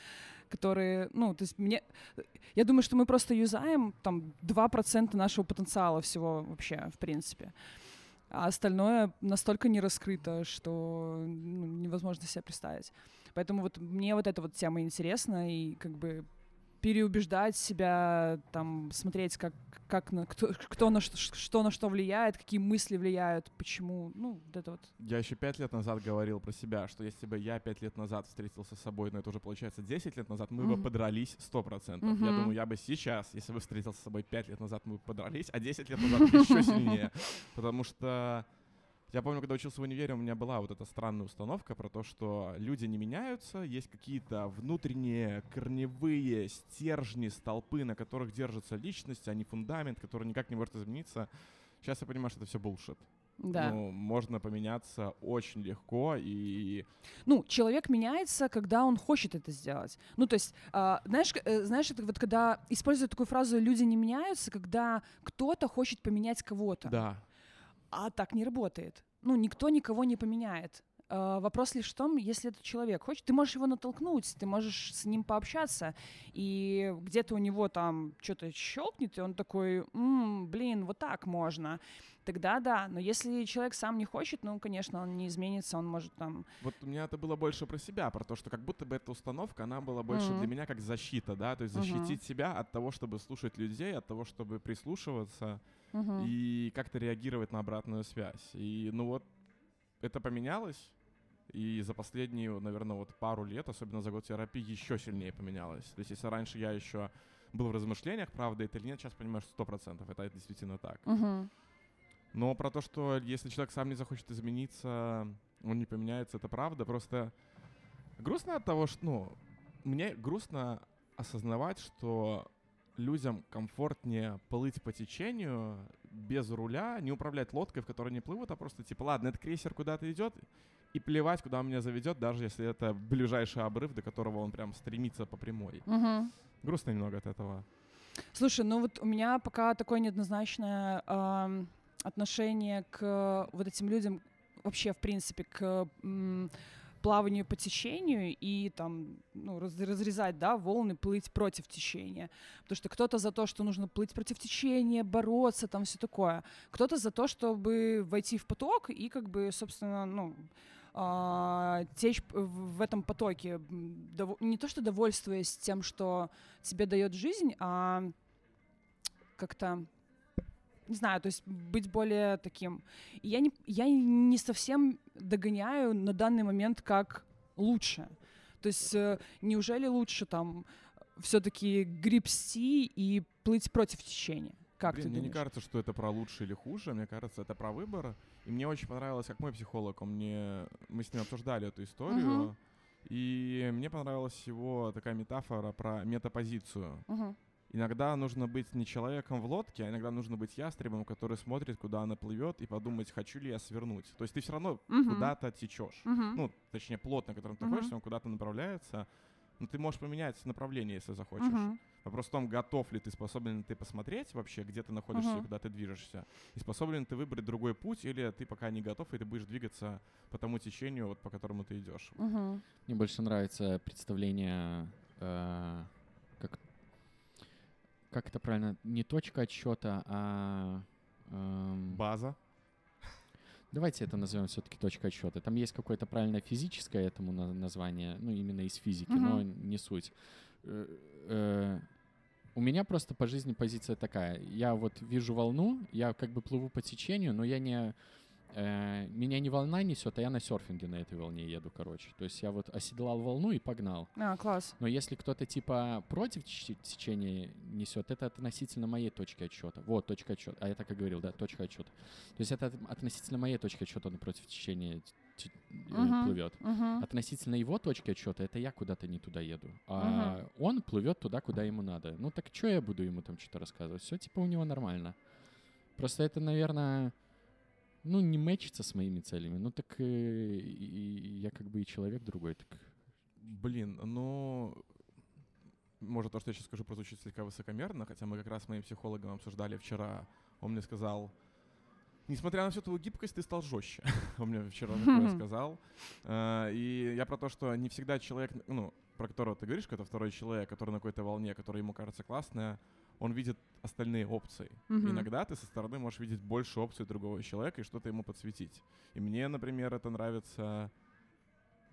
которые, ну, то есть мне... Я думаю, что мы просто юзаем там 2% нашего потенциала всего вообще, в принципе. А остальное настолько не раскрыто, что ну, невозможно себе представить. Поэтому вот мне вот эта вот тема интересна, и как бы переубеждать себя, там, смотреть, как, как на, кто, [laughs] кто на что, что на что влияет, какие мысли влияют, почему, ну, вот это вот. Я еще пять лет назад говорил про себя, что если бы я пять лет назад встретился с собой, но это уже получается 10 лет назад, мы бы Мгм. подрались 100%. Я Мгм. думаю, я бы сейчас, если бы встретился с собой 5 лет назад, мы бы подрались, а 10 лет назад [laughs] еще сильнее. Потому что я помню, когда учился в универе, у меня была вот эта странная установка про то, что люди не меняются, есть какие-то внутренние корневые стержни, столпы, на которых держится личность, а не фундамент, который никак не может измениться. Сейчас я понимаю, что это все булшит. Да. Ну, можно поменяться очень легко, и Ну, человек меняется, когда он хочет это сделать. Ну, то есть, а, знаешь, э, знаешь, это вот когда используют такую фразу «люди не меняются», когда кто-то хочет поменять кого-то. да, А так не работает. Ну, никто никого не поменяет. А, Вопрос лишь в том, если этот человек хочет, ты можешь его натолкнуть, ты можешь с ним пообщаться, и где-то у него там что-то щелкнет, и он такой, «М, блин, вот так можно. Тогда да, но если человек сам не хочет, ну, конечно, он не изменится, он может там... вот у меня это было больше про себя, про то, что как будто бы эта установка, она была больше Мгм. для меня как защита, да, то есть защитить себя от того, чтобы слушать людей, от того, чтобы прислушиваться Мгм. и как-то реагировать на обратную связь. И, ну вот, это поменялось, и за последние, наверное, вот пару лет, особенно за год терапии, еще сильнее поменялось. То есть если раньше я еще был в размышлениях, правда это или нет, сейчас понимаю, что сто процентов это действительно так. Мгм. Но про то, что если человек сам не захочет измениться, он не поменяется, это правда. Просто грустно от того, что, ну, мне грустно осознавать, что людям комфортнее плыть по течению без руля, не управлять лодкой, в которой они плывут, а просто типа, ладно, этот крейсер куда-то идет, и плевать, куда он меня заведет, даже если это ближайший обрыв, до которого он прям стремится по прямой. Мгм. Грустно немного от этого. Слушай, ну вот у меня пока такое неоднозначное ам, отношение к вот этим людям, вообще, в принципе, к м, плаванию по течению и там, ну, раз- разрезать, да, волны, плыть против течения. Потому что кто-то за то, что нужно плыть против течения, бороться, там все такое. Кто-то за то, чтобы войти в поток и как бы, собственно, ну, а, течь в этом потоке, м, дово- не то что довольствуясь тем, что тебе дает жизнь, а как-то не знаю, то есть быть более таким. И я не, я не совсем догоняю на данный момент, как лучше. То есть э, неужели лучше там все-таки гребсти и плыть против течения? Как Блин, ты мне не думаешь? кажется, что это про лучше или хуже. Мне кажется, это про выбор. И мне очень понравилось, как мой психолог, он мне, мы с ним обсуждали эту историю. Мгм. И мне понравилась его такая метафора про метапозицию. Мгм. Иногда нужно быть не человеком в лодке, а иногда нужно быть ястребом, который смотрит, куда она плывет, и подумать, хочу ли я свернуть. То есть ты все равно Мгм. куда-то течешь. Мгм. Ну, точнее, плот, на котором ты находишься, он куда-то направляется. Но ты можешь поменять направление, если захочешь. Мгм. Вопрос в том, готов ли ты, способен ли ты посмотреть вообще, где ты находишься и Мгм. куда ты движешься. И способен ли ты выбрать другой путь, или ты пока не готов, и ты будешь двигаться по тому течению, вот, по которому ты идешь. Мгм. Мне больше нравится представление, э, как это правильно, не точка отсчета, а... эм, База. Давайте это назовем все-таки точкой отсчета. Там есть какое-то правильное физическое этому на- название, ну, именно из физики, но не суть. Э, э, У меня просто по жизни позиция такая. Я вот вижу волну, я как бы плыву по течению, но я не... э, меня не волна несет, а я на серфинге на этой волне еду, короче. То есть я вот оседлал волну и погнал. А, класс. Но если кто-то типа против теч- течения несет, это относительно моей точки отсчета. Вот, точка отсчета. А я так и говорил, да, точка отсчета. То есть это от- относительно моей точки отсчета он против течения те- Мгм. плывет. Мгм. Относительно его точки отсчета, это я куда-то не туда еду. А он плывет туда, куда ему надо. Ну так что я буду ему там что-то рассказывать? Все типа у него нормально. Просто это, наверное, ну, не мэчится с моими целями. Ну так э, и- и я как бы и человек другой. Так Блин, ну... Может, то, что я сейчас скажу, прозвучит слегка высокомерно, хотя мы как раз с моим психологом обсуждали вчера. Он мне сказал, несмотря на всю твою гибкость, ты стал жестче. [laughs] Он мне вчера [laughs] такое сказал. Э, И я про то, что не всегда человек, ну, про которого ты говоришь, это второй человек, который на какой-то волне, который ему кажется классная, он видит остальные опции. Мгм. Иногда ты со стороны можешь видеть больше опций другого человека и что-то ему подсветить. И мне, например, это нравится...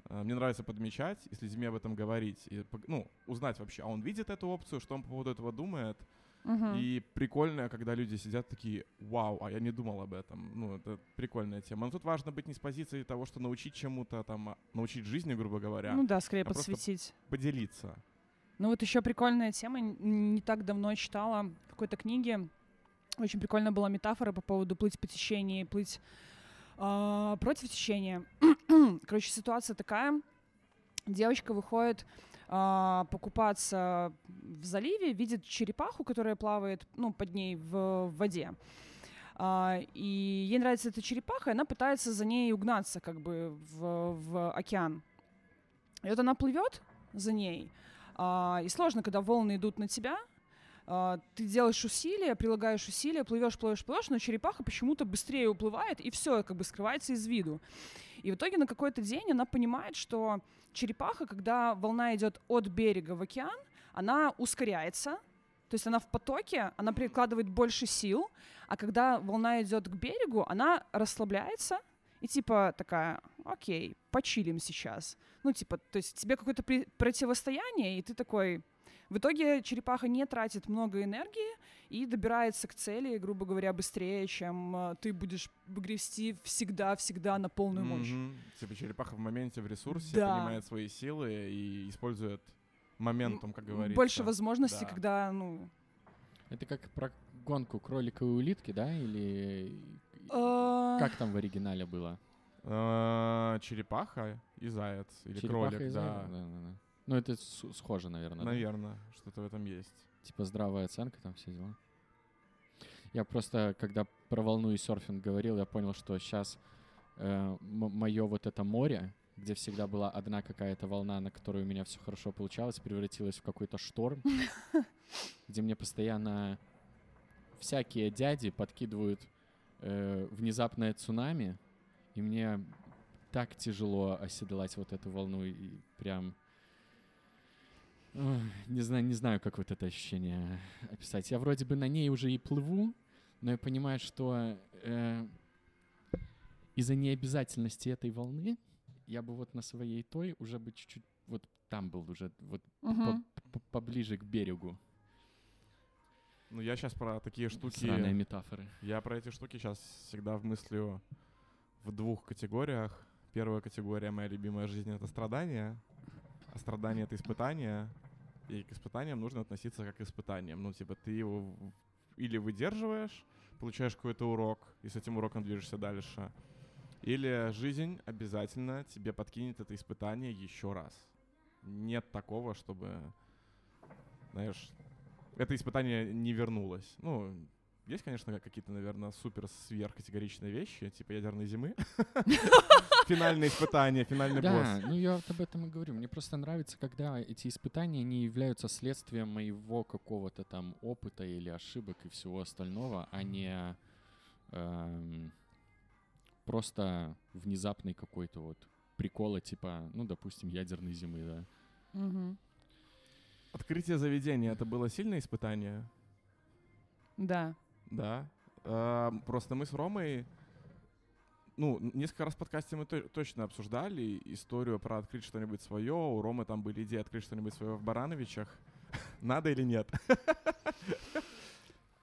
э, Мне нравится подмечать и с людьми об этом говорить. И, ну, узнать вообще, а он видит эту опцию, что он по поводу этого думает. Мгм. И прикольно, когда люди сидят такие, вау, а я не думал об этом. Ну, это прикольная тема. Но тут важно быть не с позиции того, что научить чему-то, там, а научить жизни, грубо говоря, Ну да, скорее а подсветить. поделиться. Ну вот еще прикольная тема. Не так давно читала в какой-то книге. Очень прикольная была метафора по поводу плыть по течению, плыть а, против течения. [clears throat] Короче, ситуация такая. Девочка выходит а, покупаться в заливе, видит черепаху, которая плавает ну, под ней в, в воде. А, и ей нравится эта черепаха, и она пытается за ней угнаться как бы в, в океан. И вот она плывет за ней, а, и сложно, когда волны идут на тебя. А, ты делаешь усилия, прилагаешь усилия, плывешь, плывешь, плывешь, но черепаха почему-то быстрее уплывает, и все, как бы скрывается из виду. И в итоге на какой-то день она понимает, что черепаха, когда волна идет от берега в океан, она ускоряется, то есть она в потоке, она прикладывает больше сил, а когда волна идет к берегу, она расслабляется и типа такая, окей, почилим сейчас. Ну, типа, то есть тебе какое-то при- противостояние, и ты такой... В итоге черепаха не тратит много энергии и добирается к цели, грубо говоря, быстрее, чем э, ты будешь грести всегда-всегда на полную мощь. Мгм. Типа черепаха в моменте в ресурсе Да. понимает свои силы и использует моментом, как говорится. Больше возможностей, Да. когда, ну... это как про гонку кролика и улитки, да? Или э, как там в оригинале было? А, Черепаха и заяц. Или Черепаха кролик, и да. заяц? Да, да, да. Ну, это схоже, наверное. да? Наверное, что-то в этом есть. Типа здравая оценка, там все дела. Я просто, когда про волну и серфинг говорил, я понял, что сейчас мое вот это море, где всегда была одна какая-то волна, на которой у меня все хорошо получалось, превратилось в какой-то шторм, [laughs] где мне постоянно всякие дяди подкидывают э, внезапное цунами, и мне так тяжело оседлать вот эту волну, и прям Ой, Не знаю, не знаю, как вот это ощущение описать. Я вроде бы на ней уже и плыву, но я понимаю, что э, из-за необязательности этой волны я бы вот на своей той уже бы чуть-чуть вот там был уже вот мгм. по- поближе к берегу. Ну, я сейчас про такие штуки... Сраные метафоры. Я про эти штуки сейчас всегда мыслю в двух категориях. Первая категория, моя любимая жизнь, это страдания. А страдание — это испытание. И к испытаниям нужно относиться как к испытаниям. Ну, типа, ты его или выдерживаешь, получаешь какой-то урок, и с этим уроком движешься дальше. Или жизнь обязательно тебе подкинет это испытание еще раз. Нет такого, чтобы, знаешь, это испытание не вернулось. Ну, есть, конечно, какие-то, наверное, супер сверхкатегоричные вещи, типа ядерной зимы. [laughs] Финальное испытание, финальный Да, босс. ну я вот об этом и говорю. Мне просто нравится, когда эти испытания не являются следствием моего какого-то там опыта или ошибок и всего остального, а не эм, просто внезапный какой-то вот прикола типа, ну, допустим, ядерной зимы, да. Открытие заведения — это было сильное испытание? Да. Да. А, Просто мы с Ромой, ну, несколько раз в подкасте мы то- точно обсуждали историю про открыть что-нибудь свое. У Ромы там были идеи открыть что-нибудь свое в Барановичах. [laughs] Надо или нет? [laughs]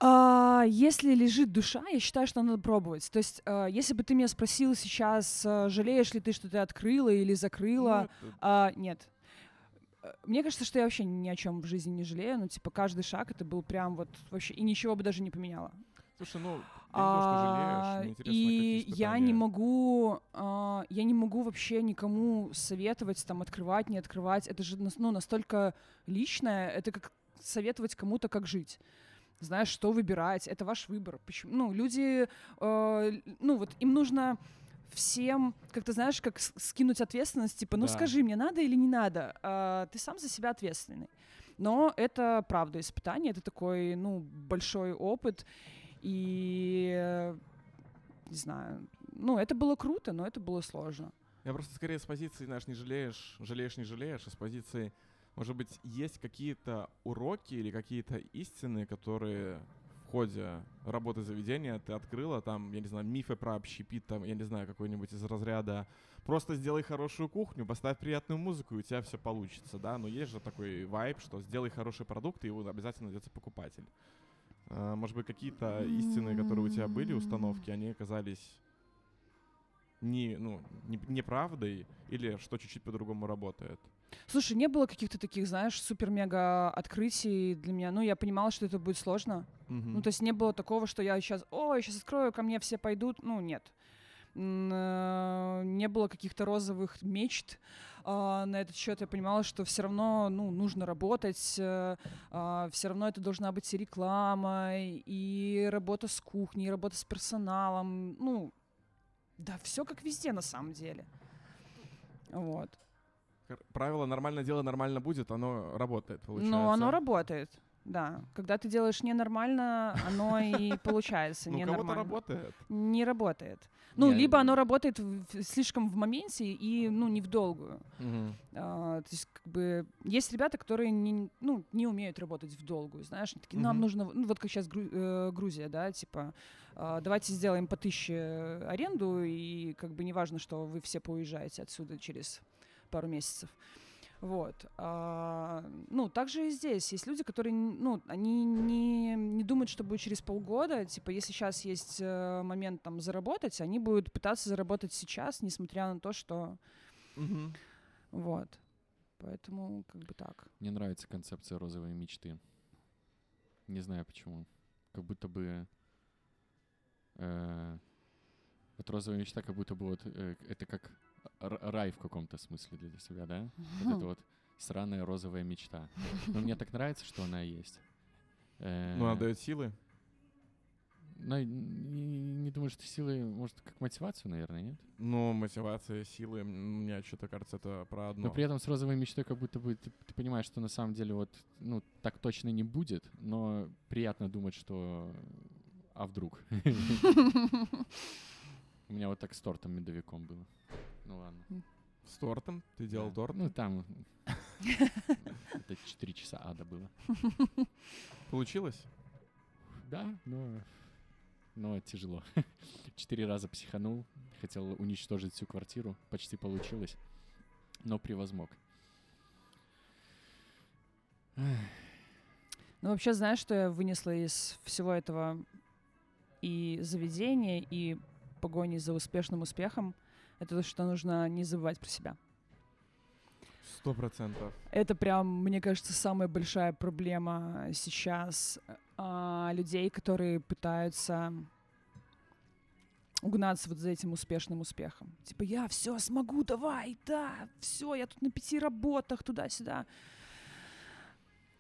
А, если лежит душа, я считаю, что надо пробовать. То есть, а, если бы ты меня спросил сейчас, а, жалеешь ли ты, что ты открыла или закрыла, Ну, это- а, нет. Э, Мне кажется, что я вообще ни о чем в жизни не жалею. Ну, типа, каждый шаг это был прям вот вообще... И ничего бы даже не поменяло. Слушай, ну, что А, жалеешь, и я не могу, а, я не могу вообще никому советовать там открывать, не открывать. Это же ну настолько личное. Это как советовать кому-то, как жить. Знаешь, что выбирать, это ваш выбор. Почему? Ну, люди, э, ну вот им нужно всем, как ты знаешь, как скинуть ответственность, типа, ну Да. скажи, мне надо или не надо? А, ты сам за себя ответственный. Но это правда испытание, это такой, ну, большой опыт, и не знаю, ну, это было круто, но это было сложно. Я просто скорее с позиции, знаешь, не жалеешь, жалеешь, не жалеешь, а с позиции, может быть, есть какие-то уроки или какие-то истины, которые ходе работы заведения ты открыла, там, я не знаю, мифы про общепит, там, я не знаю, какой-нибудь из разряда просто сделай хорошую кухню, поставь приятную музыку, и у тебя все получится, да, но есть же такой вайб, что сделай хороший продукт, и его обязательно найдется покупатель. А, Может быть, какие-то истины, которые у тебя были, установки, они оказались не, ну, не, неправдой или что чуть-чуть по-другому работает. Слушай, не было каких-то таких, знаешь, супер-мега открытий для меня. Ну, я понимала, что это будет сложно. Ну, то есть не было такого, что я сейчас, о, я сейчас открою, ко мне все пойдут. Ну, нет. Э, Не было каких-то розовых мечт а, на этот счет. Я понимала, что все равно, ну, нужно работать, все равно это должна быть и реклама, и работа с кухней, и работа с персоналом. Ну, да, все как везде на самом деле. Вот. Правило «нормально дело, нормально будет», оно работает, получается. Но оно работает. Да, когда ты делаешь ненормально, оно и [laughs] получается Ну, кого-то ненормально. работает. Не работает. Ну, либо оно работает слишком в моменте и, ну, не в долгую. А, то есть, как бы, есть ребята, которые не, ну, не умеют работать в долгую, знаешь, такие, нам нужно, ну, вот как сейчас Грузия, да, типа, а, давайте сделаем по тысяче аренду, и как бы неважно, что вы все поуезжаете отсюда через пару месяцев. Вот. А, ну, также и здесь. Есть люди, которые, ну, они не, не думают, что будет через полгода. Типа, если сейчас есть э, момент там заработать, они будут пытаться заработать сейчас, несмотря на то, что... Мгм. Вот. Поэтому как бы так. Мне нравится концепция розовой мечты. Не знаю почему. Как будто бы... э, вот розовая мечта, как будто бы вот э, это как рай в каком-то смысле для себя, да? [laughs] Вот это вот сраная розовая мечта. Но мне так нравится, что она есть. Э, Ну, она дает силы. но не, не думаю, что силы, может, как мотивацию, наверное, нет? Но мотивация, силы, мне что-то кажется, это про одно. Но при этом с розовой мечтой как будто бы ты, ты понимаешь, что на самом деле вот, ну, так точно не будет, но приятно думать, что а вдруг? [laughs] У меня вот так с тортом медовиком было. Ну ладно. С тортом? Ты делал Да. торт? Ну там [laughs] это 4 часа ада было. Получилось? Да, но, но тяжело. [laughs] Четыре раза психанул, хотел уничтожить всю квартиру, почти получилось, но превозмог. Ну, вообще, знаешь, что я вынесла из всего этого и заведения, и погони за успешным успехом? Это то, что нужно не забывать про себя. Сто процентов. Это прям, мне кажется, самая большая проблема сейчас а, людей, которые пытаются угнаться вот за этим успешным успехом. Типа, я все смогу, давай, да, все, я тут на пяти работах, туда-сюда.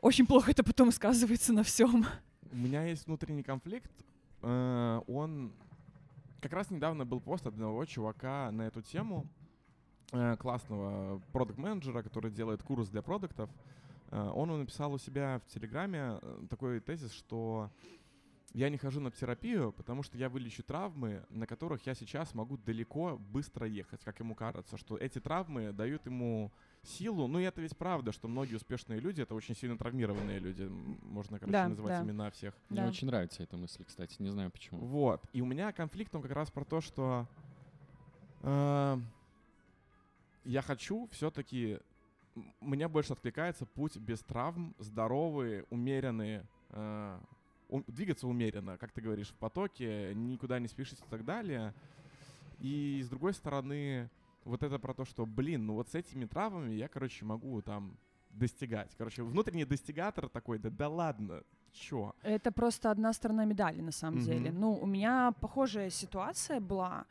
Очень плохо это потом сказывается на всем. У меня есть внутренний конфликт. Э, Он как раз недавно был пост одного чувака на эту тему э, классного продукт-менеджера, который делает курс для продуктов. Э, Он написал у себя в Телеграме э, такой тезис, что я не хожу на терапию, потому что я вылечу травмы, на которых я сейчас могу далеко быстро ехать, как ему кажется, что эти травмы дают ему силу. Ну и это ведь правда, что многие успешные люди — это очень сильно травмированные люди. Можно, короче, Да, называть да. имена всех. Мне Да. очень нравится эта мысль, кстати, не знаю почему. Вот. И у меня конфликт, он как раз про то, что э, я хочу все-таки... Мне больше откликается путь без травм, здоровый, умеренный, э, двигаться умеренно, как ты говоришь, в потоке, никуда не спешить и так далее. И с другой стороны, вот это про то, что, блин, ну вот с этими травмами я, короче, могу там достигать. Короче, внутренний достигатор такой, да, да ладно, чё? Это просто одна сторона медали, на самом Мгм. деле. Ну, у меня похожая ситуация была.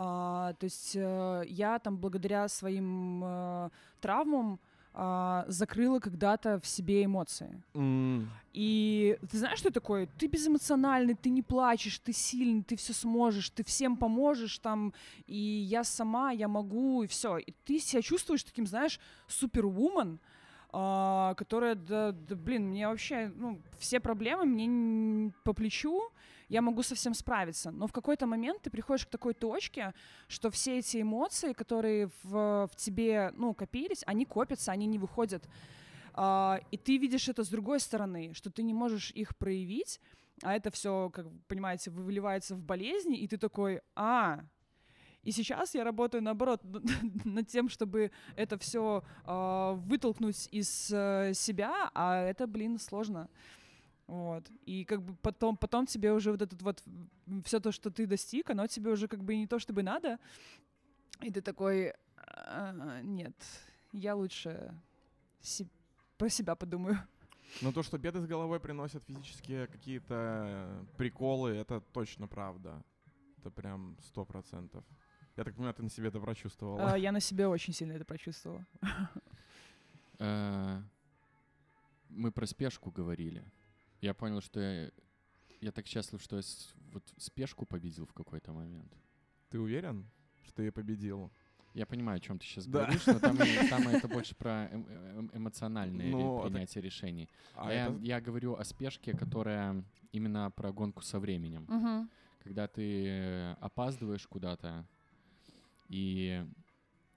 А, то есть э, я там благодаря своим э, травмам а, закрыла когда-то в себе эмоции. М, И ты знаешь, что такое? Ты безэмоциональный, ты не плачешь, ты сильный, ты все сможешь, ты всем поможешь там, и я сама, я могу, и все. И ты себя чувствуешь таким, знаешь, супервумен, а, которая, да, да, блин, мне вообще, ну, все проблемы мне по плечу, я могу со всем справиться. Но в какой-то момент ты приходишь к такой точке, что все эти эмоции, которые в, в тебе, ну, копились, они копятся, они не выходят. А, и ты видишь это с другой стороны, что ты не можешь их проявить, а это все, как понимаете, выливается в болезни, и ты такой, а, и сейчас я работаю наоборот [laughs] над тем, чтобы это все вытолкнуть из э, себя, а это, блин, сложно. Вот. И как бы потом, потом тебе уже вот этот вот все то, что ты достиг, оно тебе уже как бы не то, чтобы надо. И ты такой, «А, нет, я лучше се- про себя подумаю. Но то, что беды с головой приносят физические какие-то приколы, это точно правда. Это прям сто процентов. Я так понимаю, ты на себе это прочувствовала. А, Я на себе очень сильно это прочувствовала. Э, Мы про спешку говорили. Я понял, что я, я так счастлив, что я с- вот спешку победил в какой-то момент. Ты уверен, что я победил? Я понимаю, о чем ты сейчас Да. говоришь, но там, [laughs] там это больше про эм- эм- эмоциональное ре- Ну, это- принятие решений. А А я, это- я говорю о спешке, которая именно про гонку со временем. Мгм. Когда ты э, опаздываешь куда-то, и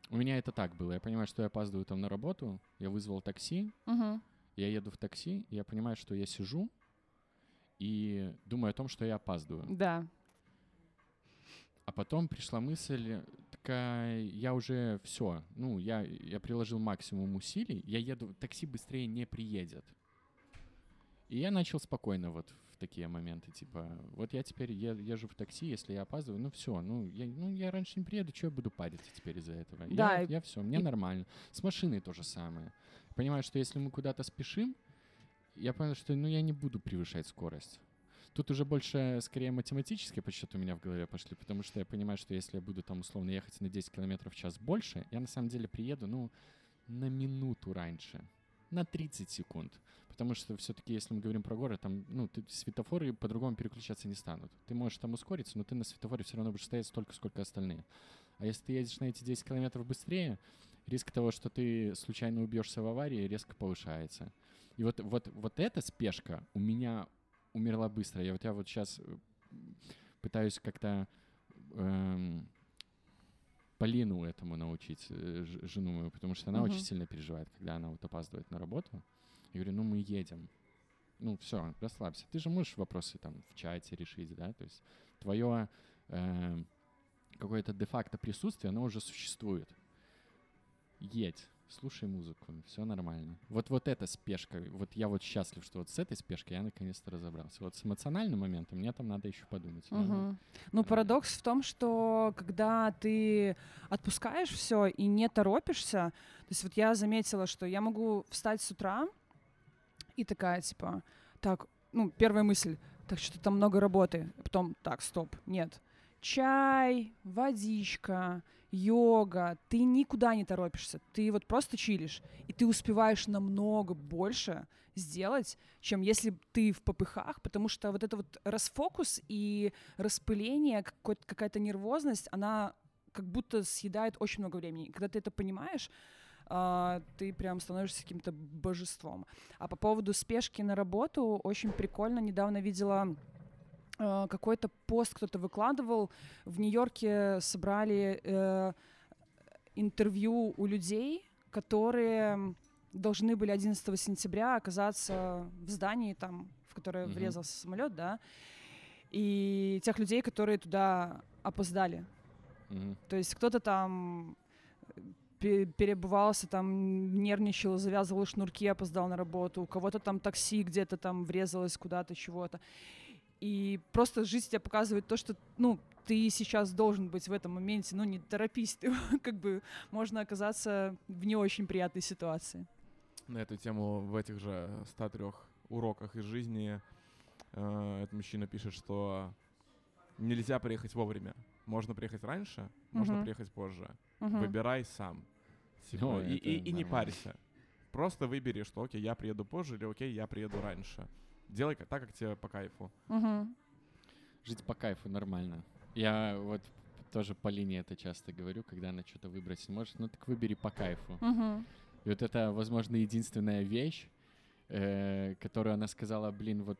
у меня это так было. Я понимаю, что я опаздываю там на работу, я вызвал такси, Мгм. Я еду в такси, я понимаю, что я сижу и думаю о том, что я опаздываю. Да. А потом пришла мысль такая, я уже все, ну, я, я приложил максимум усилий, я еду, такси быстрее не приедет. И я начал спокойно вот в такие моменты, типа, вот я теперь е- езжу в такси, если я опаздываю, ну все, ну я, ну я раньше не приеду, что я буду париться теперь из-за этого? Да, я, я все, мне и- нормально. С машиной то же самое. Понимаю, что если мы куда-то спешим, я понял, что ну я не буду превышать скорость. Тут уже больше, скорее, математические подсчеты у меня в голове пошли, потому что я понимаю, что если я буду там условно ехать на 10 километров в час больше, я на самом деле приеду, ну, на минуту раньше, на 30 секунд. Потому что все-таки, если мы говорим про город, там, ну, ты, светофоры по-другому переключаться не станут. Ты можешь там ускориться, но ты на светофоре все равно будешь стоять столько, сколько остальные. А если ты едешь на эти 10 километров быстрее, риск того, что ты случайно убьешься в аварии, резко повышается. И вот, вот, вот эта спешка у меня умерла быстро. Я вот, я вот сейчас пытаюсь как-то эм, Полину этому научить, э, жену мою, потому что она Мгм. очень сильно переживает, когда она вот опаздывает на работу. Я говорю, ну мы едем. Ну все, расслабься. Ты же можешь вопросы там в чате решить, да? То есть твое эм, какое-то де-факто присутствие, оно уже существует. Едь, слушай музыку, все нормально. Вот вот эта спешка, вот я вот счастлив, что вот с этой спешкой я наконец-то разобрался. Вот с эмоциональным моментом мне там надо еще подумать. Мгм. Ну, парадокс в том, что когда ты отпускаешь все и не торопишься, то есть вот я заметила, что я могу встать с утра и такая, типа, так, ну, первая мысль, так что там много работы, потом, так, стоп, нет. Чай, водичка, йога, ты никуда не торопишься, ты вот просто чилишь, и ты успеваешь намного больше сделать, чем если ты в попыхах, потому что вот это вот расфокус и распыление, какая-то нервозность, она как будто съедает очень много времени. И когда ты это понимаешь, а, ты прям становишься каким-то божеством. А по поводу спешки на работу, очень прикольно, недавно видела какой-то пост кто-то выкладывал. В Нью-Йорке собрали э, интервью у людей, которые должны были 11 сентября оказаться в здании, там, в которое Мгм. врезался самолет, да, и тех людей, которые туда опоздали. Мгм. То есть кто-то там пе- перебывался, там нервничал, завязывал шнурки, опоздал на работу, у кого-то там такси где-то там врезалось куда-то, чего-то. И просто жизнь тебе показывает то, что, ну, ты сейчас должен быть в этом моменте, ну, не торопись, [laughs] ты как бы можно оказаться в не очень приятной ситуации. На эту тему в этих же 103 уроках из жизни э, этот мужчина пишет, что нельзя приехать вовремя. Можно приехать раньше, можно Мгм. приехать позже. Мгм. Выбирай сам. Типа, Ну, и, и- и не парься. Просто выбери, что окей, я приеду позже или окей, я приеду раньше. Делай так, как тебе по кайфу. Мгм. Жить по кайфу нормально. Я вот тоже Полине это часто говорю, когда она что-то выбрать не может, ну так выбери по кайфу. Мгм. И вот это, возможно, единственная вещь, э, которую она сказала, блин, вот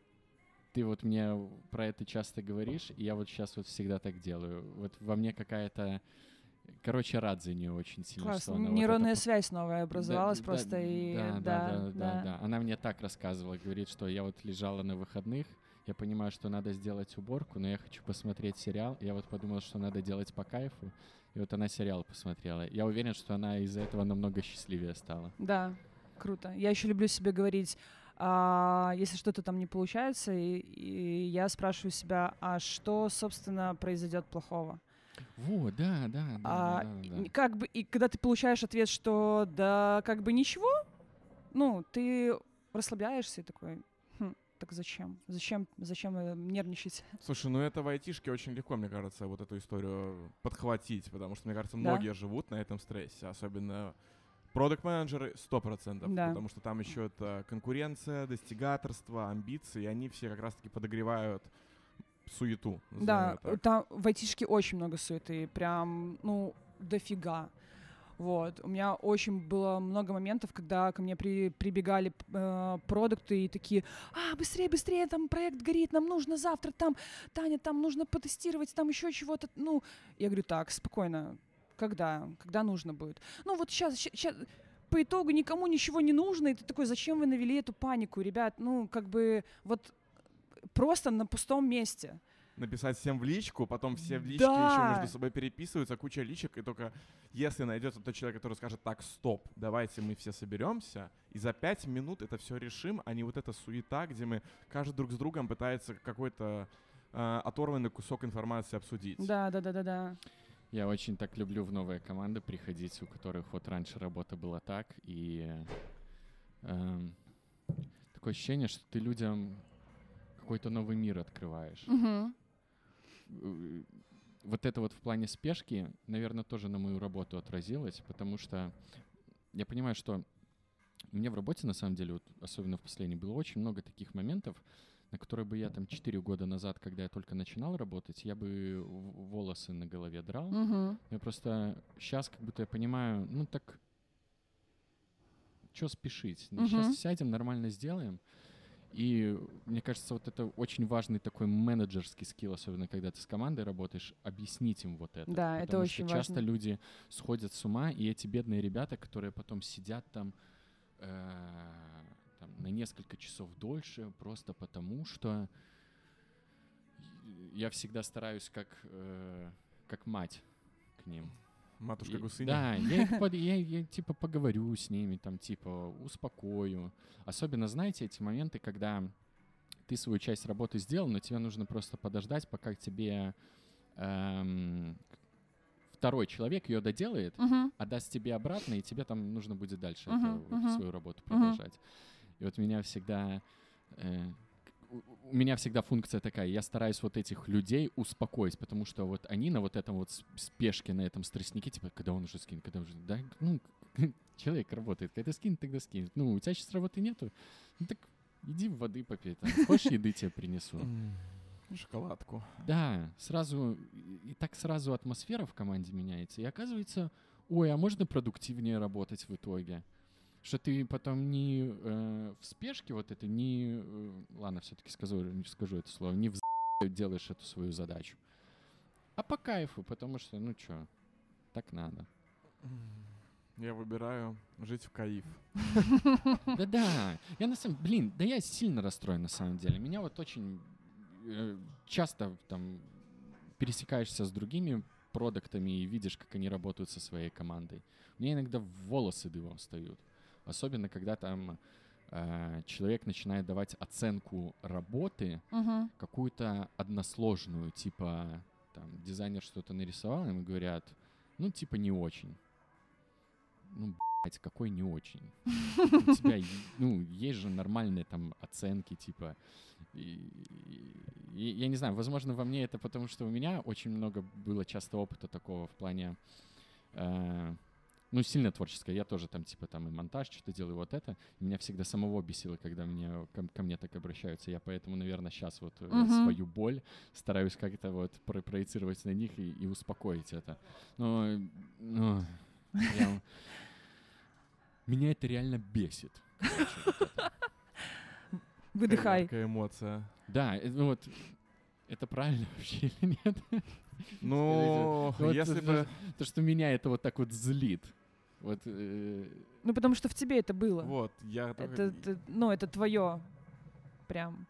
ты вот мне про это часто говоришь, и я вот сейчас вот всегда так делаю. Вот во мне какая-то... Короче, рад за нее очень сильно. что Классно. она вот Нейронная это по- связь новая образовалась Да, просто да, и да, да, да, да, да. Она мне так рассказывала, говорит, что я вот лежала на выходных, я понимаю, что надо сделать уборку, но я хочу посмотреть сериал. Я вот подумал, что надо делать по кайфу. И вот она сериал посмотрела. Я уверен, что она из-за этого намного счастливее стала. Да, круто. Я еще люблю себе говорить, а, если что-то там не получается, и, и я спрашиваю себя, а что, собственно, произойдет плохого? Вот, да, да, да, А, да, да, и да. Как бы, и когда ты получаешь ответ, что да, как бы ничего, ну, ты расслабляешься и такой, «Хм, так зачем? Зачем, зачем э, нервничать? Слушай, ну это в айтишке очень легко, мне кажется, вот эту историю подхватить, потому что, мне кажется, Да. многие живут на этом стрессе, особенно продукт менеджеры 100%, Да. потому что там еще это конкуренция, достигаторство, амбиции, и они все как раз-таки подогревают суету. Да, там в айтишке очень много суеты, прям, ну, дофига. Вот. У меня очень было много моментов, когда ко мне при, прибегали э, продукты и такие, а, быстрее, быстрее, там проект горит, нам нужно завтра, там, Таня, там нужно потестировать, там еще чего-то. Ну, я говорю, так, спокойно, когда? Когда нужно будет? Ну, вот сейчас, сейчас, по итогу никому ничего не нужно, и ты такой, зачем вы навели эту панику, ребят? Ну, как бы, вот просто на пустом месте. Написать всем в личку, потом все в личке еще Да. между собой переписываются, куча личек, и только если найдется тот человек, который скажет, так, стоп, давайте мы все соберемся, и за пять минут это все решим, а не вот эта суета, где мы каждый друг с другом пытается какой-то э, оторванный кусок информации обсудить. Да, да, да, да, да. Я очень так люблю в новые команды приходить, у которых вот раньше работа была так, и эм, такое ощущение, что ты людям какой-то новый мир открываешь. Э, вот это вот в плане спешки, наверное, тоже на мою работу отразилось, потому что я понимаю, что мне в работе, на самом деле, вот, особенно в последней, было очень много таких моментов, на которые бы я там 4 года назад, когда я только начинал работать, я бы волосы на голове драл. Мгм. Я просто сейчас как будто я понимаю, ну так, что спешить? Мгм. Сейчас сядем, нормально сделаем. И мне кажется, вот это очень важный такой менеджерский скилл, особенно когда ты с командой работаешь, объяснить им вот это. Да, это Потому очень что часто важно. люди сходят с ума, и эти бедные ребята, которые потом сидят там, э, там на несколько часов дольше, просто потому что я всегда стараюсь как, э, как мать к ним. Матушка Гусыня. Да, [laughs] я, их под- я, я, типа поговорю с ними, там типа успокою. Особенно, знаете, эти моменты, когда ты свою часть работы сделал, но тебе нужно просто подождать, пока тебе эм, второй человек ее доделает, Мгм. отдаст тебе обратно, и тебе там нужно будет дальше Мгм, это, вот мгм. свою работу продолжать. И вот меня всегда... э, у- меня всегда функция такая, я стараюсь вот этих людей успокоить, потому что вот они на вот этом вот спешке, на этом стресснике, типа, когда он уже скинет, когда уже, да, ну, [laughs] человек работает, когда скинет, тогда скинет. Ну, у тебя сейчас работы нету, ну так иди воды попей, там, хочешь еды тебе принесу. М, Шоколадку. Да, сразу, и так сразу атмосфера в команде меняется. И оказывается, ой, а можно продуктивнее работать в итоге? Что ты потом не э, в спешке вот это, не... э, ладно, все-таки скажу, не скажу это слово, не в делаешь эту свою задачу. А по кайфу, потому что, ну чё, так надо. Я выбираю жить в Каиф. [laughs] Да-да, я на самом... Блин, да я сильно расстроен на самом деле. Меня вот очень э, часто там пересекаешься с другими продуктами и видишь, как они работают со своей командой. Мне иногда волосы дыбом встают. Особенно, когда там э, человек начинает давать оценку работы Мгм. какую-то односложную, типа там дизайнер что-то нарисовал, им говорят, ну типа не очень. Ну, блядь, какой не очень. У тебя, ну, есть же нормальные там оценки, типа, и- и- я не знаю, возможно, во мне это потому, что у меня очень много было часто опыта такого в плане, э, ну, сильно творческое. Я тоже там, типа, там и монтаж что-то делаю, вот это. Меня всегда самого бесило, когда мне, ко, ко мне так обращаются. Я поэтому, наверное, сейчас вот Мгм. свою боль стараюсь как-то вот про- проецировать на них и, и успокоить это. Но, ну, я- [laughs] меня это реально бесит. короче, вот это. [laughs] Выдыхай. Яркая эмоция. Да, э, ну вот это правильно [laughs] вообще или нет? Ну, Вот если бы... То, что меня это вот так вот злит. Вот э, Ну, потому что в тебе это было. Вот, я только- Это, это- ну, это твое. Прям.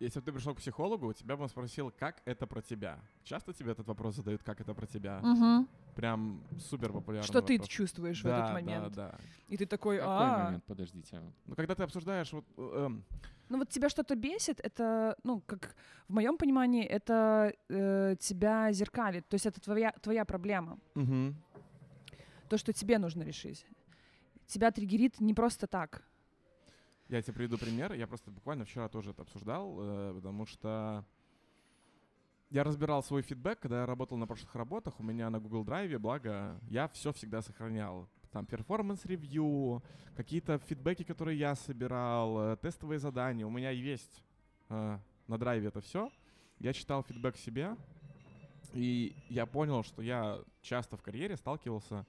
Если бы ты пришел к психологу, тебя бы он спросил, как это про тебя. Часто тебе этот вопрос задают, как это про тебя? Мгм. Прям супер популярный Что ты вопрос. чувствуешь в Да, этот момент? Да, да. И ты такой, какой а, момент? Подождите. Ну, когда ты обсуждаешь, вот, э, эм, ну вот тебя что-то бесит, это, ну, как в моем понимании, это э, тебя зеркалит. То есть это твоя, твоя проблема. мгм. То, что тебе нужно решить. Тебя триггерит не просто так. я тебе приведу пример. Я просто буквально вчера тоже это обсуждал, э, потому что я разбирал свой фидбэк, когда я работал на прошлых работах. У меня на Google Drive, благо, я все всегда сохранял. Там performance review, какие-то фидбэки, которые я собирал, э, тестовые задания. У меня есть э, на драйве это все. Я читал фидбэк себе, и я понял, что я часто в карьере сталкивался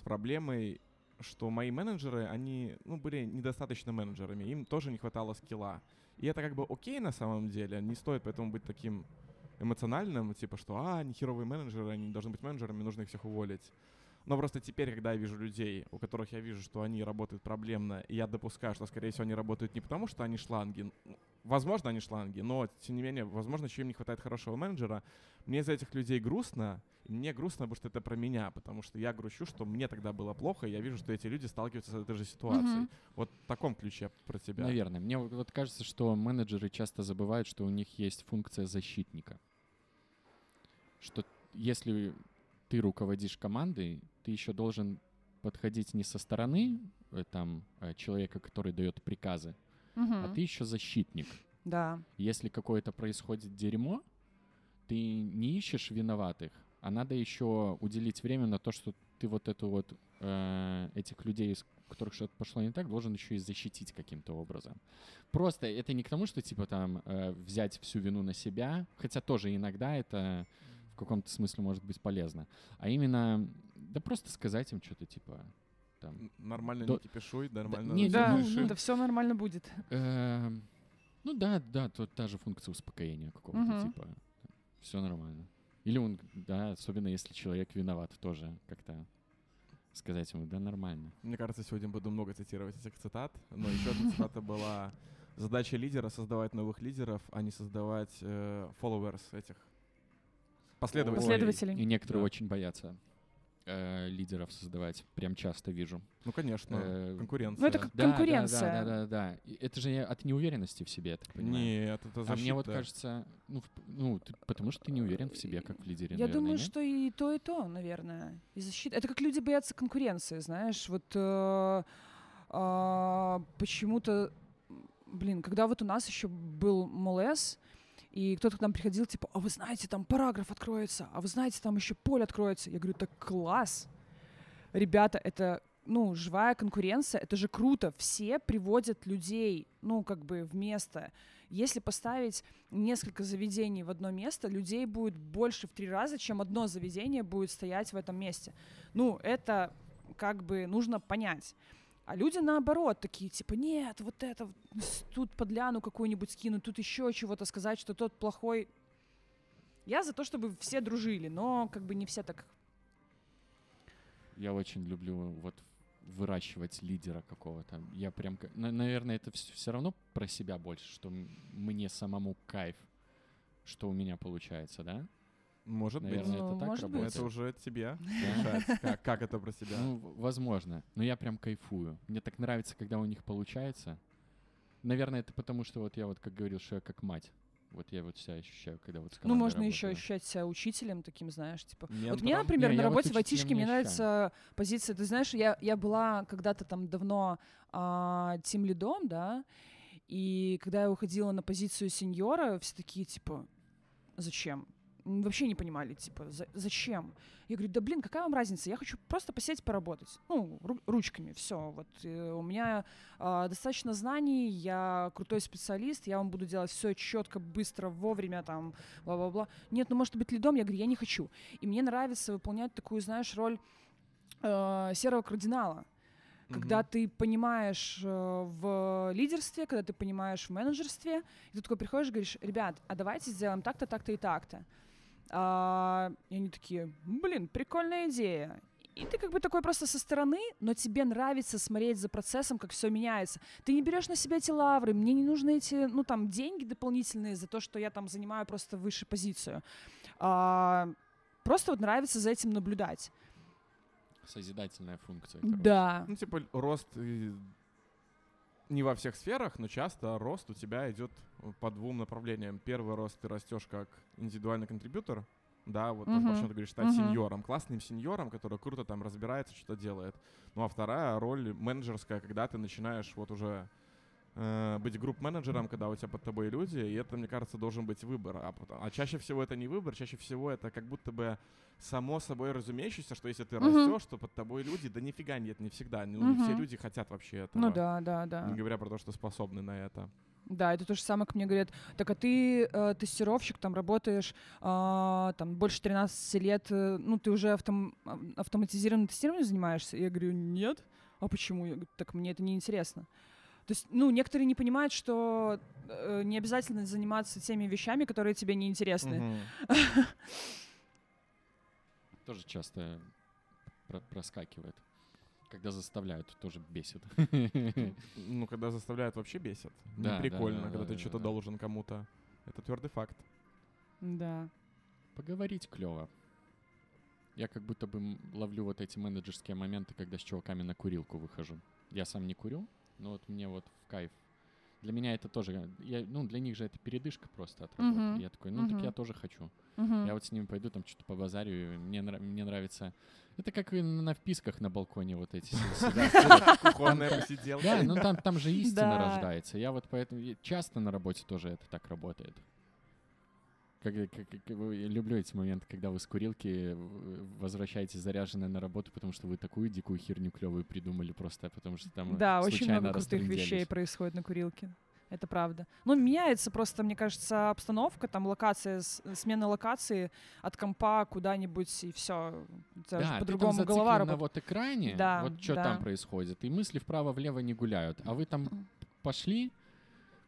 проблемой, что мои менеджеры, они ну, были недостаточно менеджерами, им тоже не хватало скилла. И это как бы окей на самом деле, не стоит поэтому быть таким эмоциональным, типа, что, а, они херовые менеджеры, они не должны быть менеджерами, нужно их всех уволить. Но просто теперь, когда я вижу людей, у которых я вижу, что они работают проблемно, и я допускаю, что, скорее всего, они работают не потому, что они шланги, возможно, они шланги, но, тем не менее, возможно, еще им не хватает хорошего менеджера, мне из-за этих людей грустно, и мне грустно, потому что это про меня, потому что я грущу, что мне тогда было плохо, и я вижу, что эти люди сталкиваются с этой же ситуацией. Мгм. Вот в таком ключе про тебя. Наверное. Мне вот кажется, что менеджеры часто забывают, что у них есть функция защитника. Что если ты руководишь командой, ты еще должен подходить не со стороны э, там э, человека, который дает приказы, а Мгм. ты еще защитник. Да. Если какое-то происходит дерьмо, ты не ищешь виноватых, а надо еще уделить время на то, что ты вот эту вот э, этих людей, из которых что-то пошло не так, должен еще и защитить каким-то образом. Просто это не к тому, что типа там э, взять всю вину на себя, хотя тоже иногда это в каком-то смысле может быть полезно, а именно да просто сказать им что-то типа там Нормально Да- не кипишуй, нормально не, всё Да, решим. да все нормально будет. Эм, Ну да, да, то та же функция успокоения какого-то Мгм. типа. Все нормально. Или он, да, особенно если человек виноват, тоже как-то сказать ему, да, нормально. Мне кажется, сегодня буду много цитировать этих цитат, но еще одна цитата была «Задача лидера — создавать новых лидеров, а не создавать э, followers этих последователей». Последователей. И некоторые Да. очень боятся э, лидеров создавать. Прям часто вижу. Ну, конечно, Э, конкуренция. Ну, это как Да, да, конкуренция. Да, да, да, да. И Это же от неуверенности в себе, я так понимаю. Нет, это защита. а мне вот кажется, ну, в- ну ты- потому что ты не уверен в себе, как в лидере, Я наверное, думаю, нет? что и то, и то, наверное. И защита. Это как люди боятся конкуренции, знаешь. Вот э, а, почему-то, блин, когда вот у нас еще был МЛС, и кто-то к нам приходил, типа, а вы знаете, там параграф откроется, а вы знаете, там еще поле откроется. Я говорю, так класс. Ребята, это, ну, живая конкуренция, это же круто. Все приводят людей, ну, как бы в место. Если поставить несколько заведений в одно место, людей будет больше в три раза, чем одно заведение будет стоять в этом месте. Ну, это как бы нужно понять. А люди наоборот такие, типа, нет, вот это, тут подляну какую-нибудь скинуть, тут еще чего-то сказать, что тот плохой. Я за то, чтобы все дружили, но как бы не все так. Я очень люблю вот выращивать лидера какого-то. Я прям, наверное, это все равно про себя больше, что мне самому кайф, что у меня получается, да? Может быть. Наверное, Ну, это так может быть. работает. Это уже тебе решать, как, как это про себя. Ну, возможно. Но я прям кайфую. Мне так нравится, когда у них получается. Наверное, это потому, что вот я вот как говорил, что я как мать. Вот я вот себя ощущаю, когда вот с Ну, можно еще работаю. ощущать себя учителем таким, знаешь, типа. Вот Ментором. мне, например, Не, на я вот работе в айтишке не мне ощущаю. нравится позиция. Ты знаешь, я, я была когда-то там давно а, тим лидом, да, и когда я уходила на позицию сеньора, все такие, типа, зачем? Вообще не понимали, типа, «За- зачем? Я говорю, да блин, какая вам разница? Я хочу просто посидеть поработать. Ну, ру- ручками, все. Вот э, у меня а, достаточно знаний, я крутой специалист, я вам буду делать все четко, быстро, вовремя, там, бла-бла-бла. Нет, ну может быть лидом, я говорю, я не хочу. И мне нравится выполнять такую, знаешь, роль э, серого кардинала. Когда Мгм. ты понимаешь э, в лидерстве, когда ты понимаешь в менеджерстве, и ты такой приходишь и говоришь, ребят, а давайте сделаем так-то, так-то и так-то. А, и они такие, блин, прикольная идея. И ты как бы такой просто со стороны, но тебе нравится смотреть за процессом, как все меняется. Ты не берешь на себя эти лавры, мне не нужны эти, ну там, деньги дополнительные за то, что я там занимаю просто высшую позицию. А, просто вот нравится за этим наблюдать. Созидательная функция. короче. Да. Ну, типа, рост не во всех сферах, но часто рост у тебя идет по двум направлениям. Первый рост ты растешь как индивидуальный контрибьютор, да, вот о чем ты говоришь, стать Мгм. сеньором, классным сеньором, который круто там разбирается, что делает. Ну а вторая роль менеджерская, когда ты начинаешь вот уже э, быть групп-менеджером, когда у тебя под тобой люди, и это, мне кажется, должен быть выбор. А, а чаще всего это не выбор, чаще всего это как будто бы само собой разумеющееся, что если ты Мгм. растешь, то под тобой люди, да нифига нет, не всегда. Ну, не все люди хотят вообще этого. Ну да, да, да. Не говоря про то, что способны на это. Да, это то же самое, как мне говорят, так а ты э, тестировщик, там работаешь а, там больше 13 лет, э, ну ты уже автом, автоматизированным тестированием занимаешься? Я говорю, нет. А почему? Я говорю, так мне это не интересно. То есть, ну, некоторые не понимают, что э, не обязательно заниматься теми вещами, которые тебе не интересны. [laughs] Тоже часто про- проскакивает. Когда заставляют, тоже бесит. [laughs] Ну, когда заставляют, вообще бесит. Да, Не да, прикольно, да, когда да, ты да, что-то да. должен кому-то. Это твердый факт. Да. Поговорить клево. Я как будто бы ловлю вот эти менеджерские моменты, когда с чуваками на курилку выхожу. Я сам не курю, но вот мне вот в кайф. Для меня это тоже, я, ну, для них же это передышка просто от работы. Мгм. Я такой, ну, так Мгм. я тоже хочу. Мгм. Я вот с ними пойду, там что-то по базарю, и мне, нра- мне нравится... Это как и на вписках на балконе вот эти. [laughs] Кухонная посиделка. Да, ну там, там же истина Да. рождается. Я вот поэтому часто на работе тоже это так работает. Как, как- как- я люблю эти моменты, когда вы с курилки в- возвращаетесь заряженные на работу, потому что вы такую дикую херню клевую придумали просто, потому что там Да, очень много крутых вещей происходит на курилке. Это правда. Ну, меняется просто, мне кажется, обстановка, там локация, с- смена локации от компа куда-нибудь, и все. Да, по-другому голова зациклен на работает. вот экране, Да, вот что да. там происходит, и мысли вправо-влево не гуляют. А вы там пошли,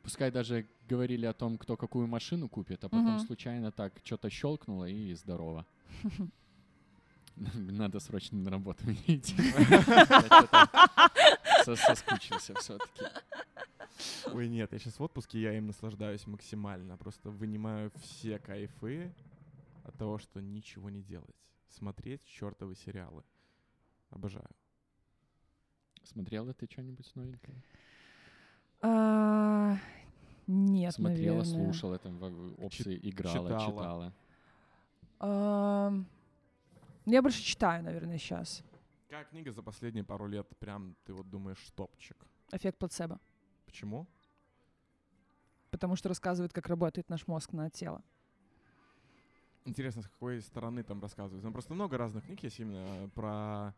пускай даже говорили о том, кто какую машину купит, а потом Мгм. случайно так что-то щелкнуло и здорово. [laughs] Надо срочно на работу [laughs] идти. [laughs] Соскучился все-таки. Ой, нет, я сейчас в отпуске, я им наслаждаюсь максимально. Просто вынимаю все кайфы от того, что ничего не делать. Смотреть чертовы сериалы. Обожаю. Смотрела ты что-нибудь новенькое? А, Нет, Смотрела, наверное. слушала, там опции играла, читала. читала. Ам, Я больше читаю, наверное, сейчас. Какая книга за последние пару лет прям ты вот думаешь топчик? Эффект плацебо. Почему? Потому что рассказывает, как работает наш мозг на тело. Интересно, с какой стороны там рассказывают. Ну, просто много разных книг есть именно про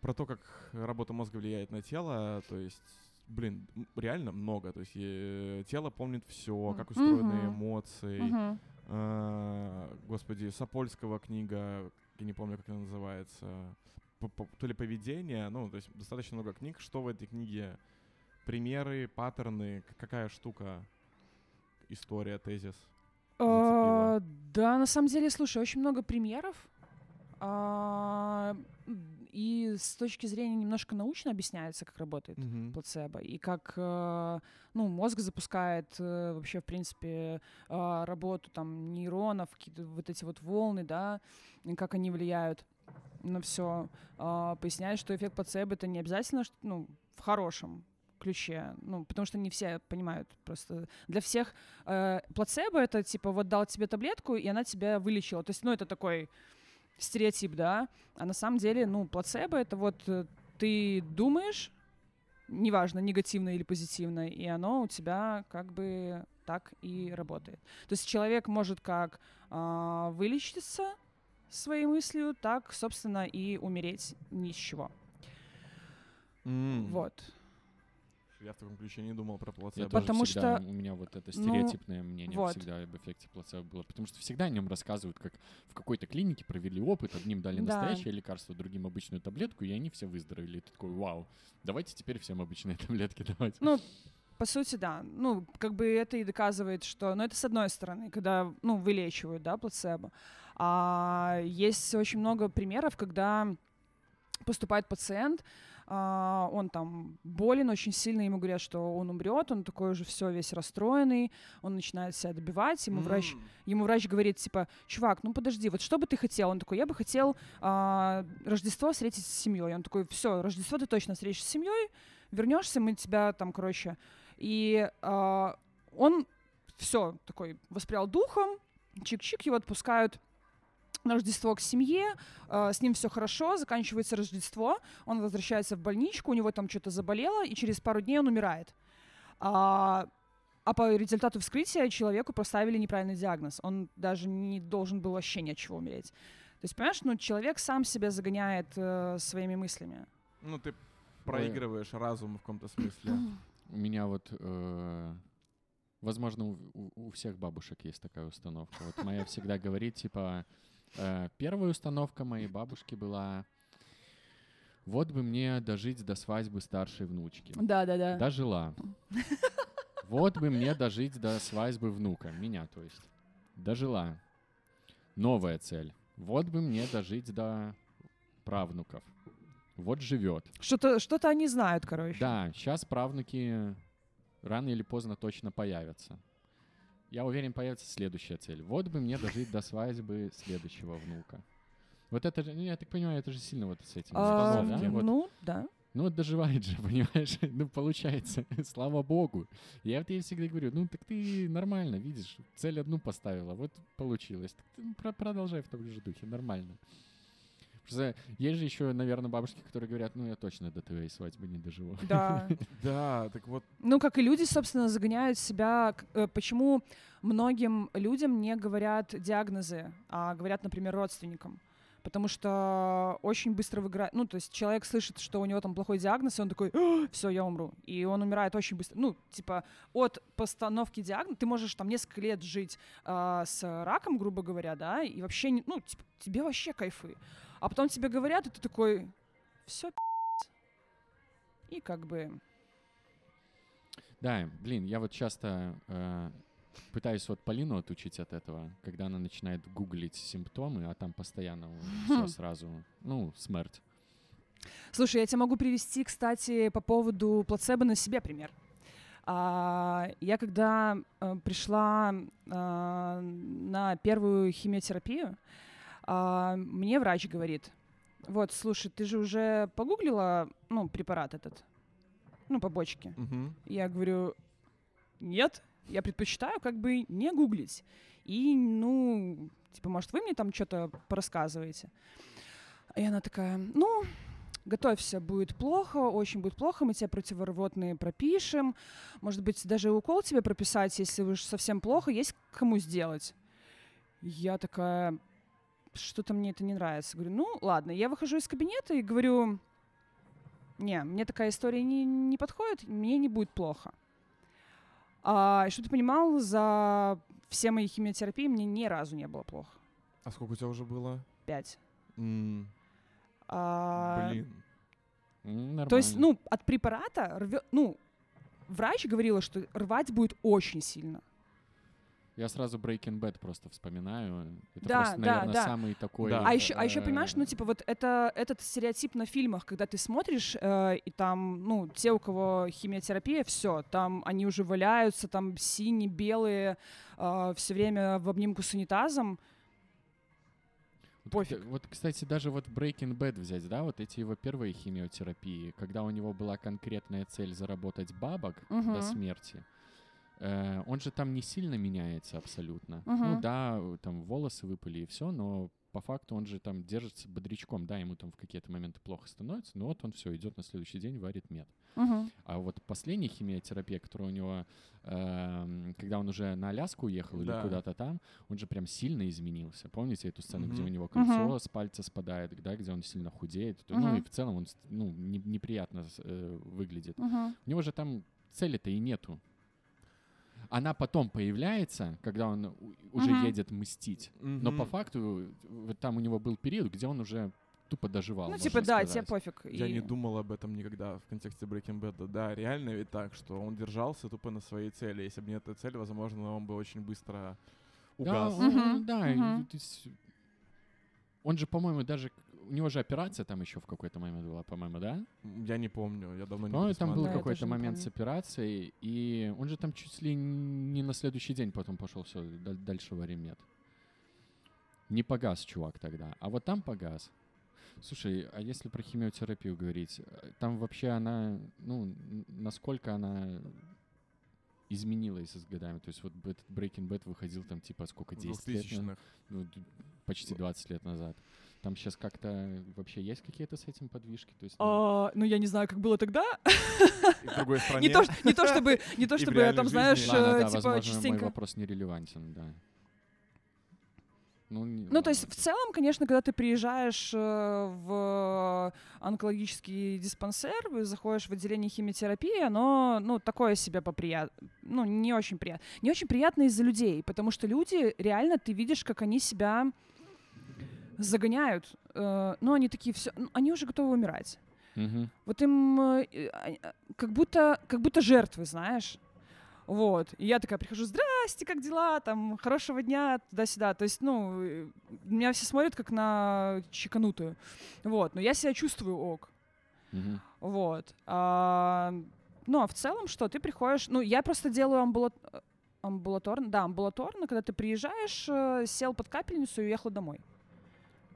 про то, как работа мозга влияет на тело. То есть, блин, реально много. То есть э, тело помнит все, как устроены эмоции. А, господи, Сапольского книга, я не помню, как она называется. То ли поведение, ну, то есть достаточно много книг. Что в этой книге? Примеры, паттерны, какая штука, история, тезис. А, Да, на самом деле, слушай, очень много примеров. А, И с точки зрения немножко научно объясняется, как работает Мгм. плацебо и как э, ну, мозг запускает э, вообще, в принципе, э, работу там нейронов, какие-то вот эти вот волны, да, и как они влияют на все. Поясняет, что эффект плацебо это не обязательно, что- ну, в хорошем ключе, ну, потому что не все понимают просто. Для всех э, плацебо это типа вот дал тебе таблетку, и она тебя вылечила. То есть, ну, это такой стереотип, да. А на самом деле, ну, плацебо это вот э, ты думаешь, неважно, негативно или позитивно, и оно у тебя как бы так и работает. То есть человек может как э, вылечиться своей мыслью, так, собственно, и умереть ни с чего. М. Вот. Я в таком ключе не думал про Я плацебо. тоже Потому всегда, что, у меня вот это ну, стереотипное мнение вот. всегда об эффекте плацебо было. Потому что всегда о нем рассказывают, как в какой-то клинике провели опыт, одним дали Да. настоящее лекарство, другим обычную таблетку, и они все выздоровели. И ты такой, вау, давайте теперь всем обычные [laughs] таблетки давать. Ну, по сути, да. Ну, как бы это и доказывает, что... Ну, это с одной стороны, когда, ну, вылечивают, да, плацебо. А есть очень много примеров, когда поступает пациент, а, он там болен очень сильно, ему говорят, что он умрет, он такой уже все весь расстроенный, он начинает себя добивать, ему врач ему врач говорит, типа, чувак, ну подожди, вот что бы ты хотел? Он такой, я бы хотел а, Рождество встретить с семьей. Он такой, все, Рождество ты точно встретишь с семьей, вернешься, мы тебя там, короче. И а, он все такой воспрял духом, чик-чик, его отпускают на Рождество к семье, а, с ним все хорошо, заканчивается Рождество, он возвращается в больничку, у него там что-то заболело, и через пару дней он умирает. А, а по результату вскрытия человеку поставили неправильный диагноз. Он даже не должен был вообще ни от чего умереть. То есть, понимаешь, ну, человек сам себя загоняет э, своими мыслями. Ну, ты проигрываешь разум в каком-то смысле. У меня вот, э, возможно, у, у- у всех бабушек есть такая установка. Вот моя всегда говорит, типа, э, первая установка моей бабушки была, вот бы мне дожить до свадьбы старшей внучки. Да-да-да. Дожила. Вот бы мне дожить до свадьбы внука, меня, то есть. Дожила. Новая цель. Вот бы мне дожить до правнуков. Вот живет. Что-то, что-то они знают, короче. Да, сейчас правнуки рано или поздно точно появятся. Я уверен, появится следующая цель. Вот бы мне дожить до свадьбы следующего внука. Вот это же, ну, я так понимаю, это же сильно вот с этим. А, да? Вот. Ну, да. Ну вот доживает же, [laughs] понимаешь? ну, получается, [laughs] слава богу. Я вот ей всегда говорю, ну так ты нормально, видишь, цель одну поставила, вот получилось. Так ты про- продолжай в том же духе, нормально. Просто есть же еще, наверное, бабушки, которые говорят, ну я точно до твоей свадьбы не доживу. Да. [laughs] Да, так вот, Ну, как и люди, собственно, загоняют себя. э, Почему многим людям не говорят диагнозы, а говорят, например, родственникам? Потому что очень быстро выиграет. Ну, то есть человек слышит, что у него там плохой диагноз, и он такой, все, я умру. И он умирает очень быстро. Ну, типа, от постановки диагноза ты можешь там несколько лет жить а, с раком, грубо говоря, да, и вообще, ну, типа, тебе вообще кайфы. А потом тебе говорят, и ты такой, все, и как бы Да, блин, я вот часто э, пытаюсь вот Полину отучить от этого, когда она начинает гуглить симптомы, а там постоянно [laughs] все сразу, ну, смерть. Слушай, я тебе могу привести, кстати, по поводу плацебо на себе пример. А, я когда э, пришла а, на первую химиотерапию, а, мне врач говорит, вот, слушай, ты же уже погуглила, ну, препарат этот, ну, побочки. мгм. Я говорю, нет, я предпочитаю как бы не гуглить. И, ну, типа, может, вы мне там что-то порассказываете? И она такая, ну, готовься, будет плохо, очень будет плохо, мы тебе противорвотные пропишем, может быть, даже укол тебе прописать, если уж совсем плохо, есть кому сделать. Я такая, что-то мне это не нравится. Говорю, ну, ладно, я выхожу из кабинета и говорю, не, мне такая история не, не подходит, мне не будет плохо. А, и чтобы ты понимал, за все мои химиотерапии мне ни разу не было плохо. А сколько у тебя уже было? Пять. М, А, Блин. М, То есть, нормально. ну, от препарата рвет, ну, врач говорила, что рвать будет очень сильно. Я сразу Breaking Bad просто вспоминаю. Это Да, просто, да, наверное, да. самый такой... Да. А еще, а еще э, понимаешь, ну типа вот это этот стереотип на фильмах, когда ты смотришь э, и там, ну те, у кого химиотерапия, все, там они уже валяются, там синие, белые, все время в обнимку с унитазом. Вот пофиг. т- вот, кстати, даже вот Breaking Bad взять, да, вот эти его первые химиотерапии, когда у него была конкретная цель заработать бабок Мгм. до смерти, э, он же там не сильно меняется абсолютно. Ну Мгм. да, э, там волосы выпали и все, но по факту он же там держится бодрячком, да, ему там в какие-то моменты плохо становится, но вот он все, идет на следующий день, варит мед. Мгм. А вот последняя химиотерапия, которая у него, эм, когда он уже на Аляску уехал или Да. куда-то там, он же прям сильно изменился. Помните эту сцену, где у него кольцо Мгм. с пальца спадает, да, где он сильно худеет? То- Ну и в целом он ну, не- неприятно э, выглядит. Мгм. У него же там цели-то и нету. Она потом появляется, когда он уже Мгм. едет мстить. Но по факту вот там у него был период, где он уже тупо доживал. Ну, типа, да, тебе пофиг. Я И- не думал об этом никогда в контексте Breaking Bad. Да, реально ведь так, что он держался тупо на своей цели. Если бы не эта цель, возможно, он бы очень быстро Да, угас. он- Мгм, да, мгм. то есть он же, по-моему, даже у него же операция там еще в какой-то момент была, по-моему, да? Я не помню, я давно не По-моему, там был Да, какой-то момент помню. с операцией, и он же там чуть ли не на следующий день потом пошел все дальше варить мед. Не погас чувак тогда, а вот там погас. Слушай, а если про химиотерапию говорить, э, там вообще она, ну, насколько она изменилась с годами? То есть вот этот Breaking Bad выходил там типа сколько, В 10 лет? назад? 2000-х. Ну, почти 20 лет назад. Там сейчас как-то вообще есть какие-то с этим подвижки? То есть, ну, А, ну, я не знаю, как было тогда. И в другой стране. [laughs] Не то, ш- не то чтобы, не то [laughs] чтобы, реальной там, знаешь, ладно, э, да, типа, возможно, мой вопрос нерелевантен, да. Ну, не- Ну, то есть, в целом, конечно, когда ты приезжаешь э, в онкологический диспансер, заходишь в отделение химиотерапии, оно, ну, такое себе поприят... ну, не очень приятно. Не очень приятно из-за людей, потому что люди, реально, ты видишь, как они себя загоняют. Ну, они такие все, они уже готовы умирать. Мгм. Вот им э, а, как будто, как будто жертвы, знаешь. Вот. И я такая прихожу, здрасте, как дела, там, хорошего дня, туда-сюда. То есть, ну, э, меня все смотрят как на чеканутую. Вот. Но я себя чувствую ок. Мгм. Вот. А, ну, а в целом что? Ты приходишь... Ну, я просто делаю амбула- э, амбулаторно. Да, амбулаторно, когда ты приезжаешь, э, сел под капельницу и уехал домой.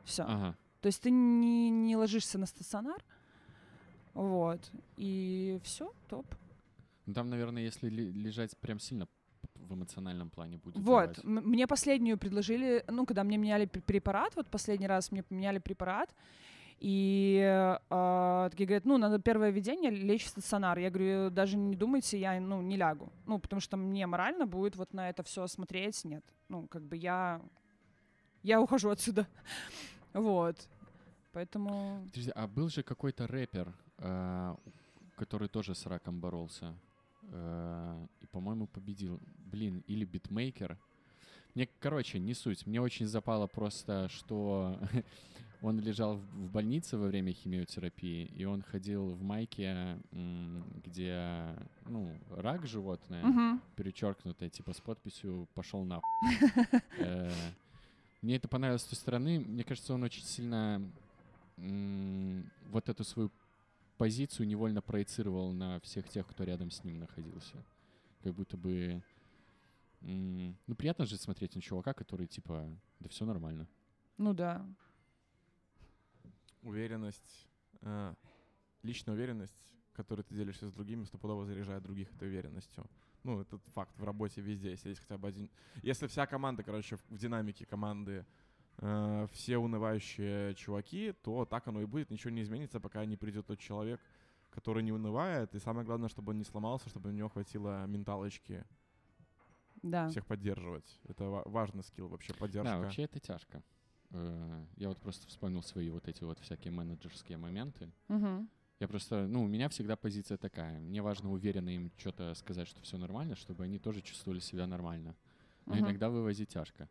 Все. Ага. То есть ты не, не ложишься на стационар. Вот. И все, топ. Ну, там, наверное, если ли- лежать прям сильно в эмоциональном плане будет. Вот. Мне последнюю предложили, ну, когда мне меняли пр- препарат, вот последний раз мне поменяли препарат, и э, такие говорят, ну, надо первое введение лечь в стационар. Я говорю, даже не думайте, я, ну, не лягу. Ну, потому что мне морально будет вот на это все смотреть. Нет. Ну, как бы я... Я ухожу отсюда. [laughs] Вот. Поэтому... Подожди, а был же какой-то рэпер, э, который тоже с раком боролся. Э, и, по-моему, победил. Блин, или битмейкер. Мне, короче, не суть. Мне очень запало просто, что [laughs] он лежал в, больнице во время химиотерапии, и он ходил в майке, где, ну, рак животное, Мгм. перечеркнутое, типа с подписью «пошел на [laughs] Мне это понравилось с той стороны. Мне кажется, он очень сильно вот эту свою позицию невольно проецировал на всех тех, кто рядом с ним находился. Как будто бы... Ну, приятно же смотреть на чувака, который типа, да все нормально. Ну да. Уверенность, э, личная уверенность, которой ты делишься с другими, стопудово заряжает других этой уверенностью. Ну, этот факт в работе везде, если есть хотя бы один... Если вся команда, короче, в, в динамике команды э, все унывающие чуваки, то так оно и будет, ничего не изменится, пока не придет тот человек, который не унывает, и самое главное, чтобы он не сломался, чтобы у него хватило менталочки Да. всех поддерживать. Это ва- важный скилл вообще, поддержка. Да, вообще это тяжко. Э, Я вот просто вспомнил свои вот эти вот всякие менеджерские моменты. Мгм. Я просто, ну, у меня всегда позиция такая. Мне важно уверенно им что-то сказать, что все нормально, чтобы они тоже чувствовали себя нормально. Но Мгм. иногда вывозить тяжко.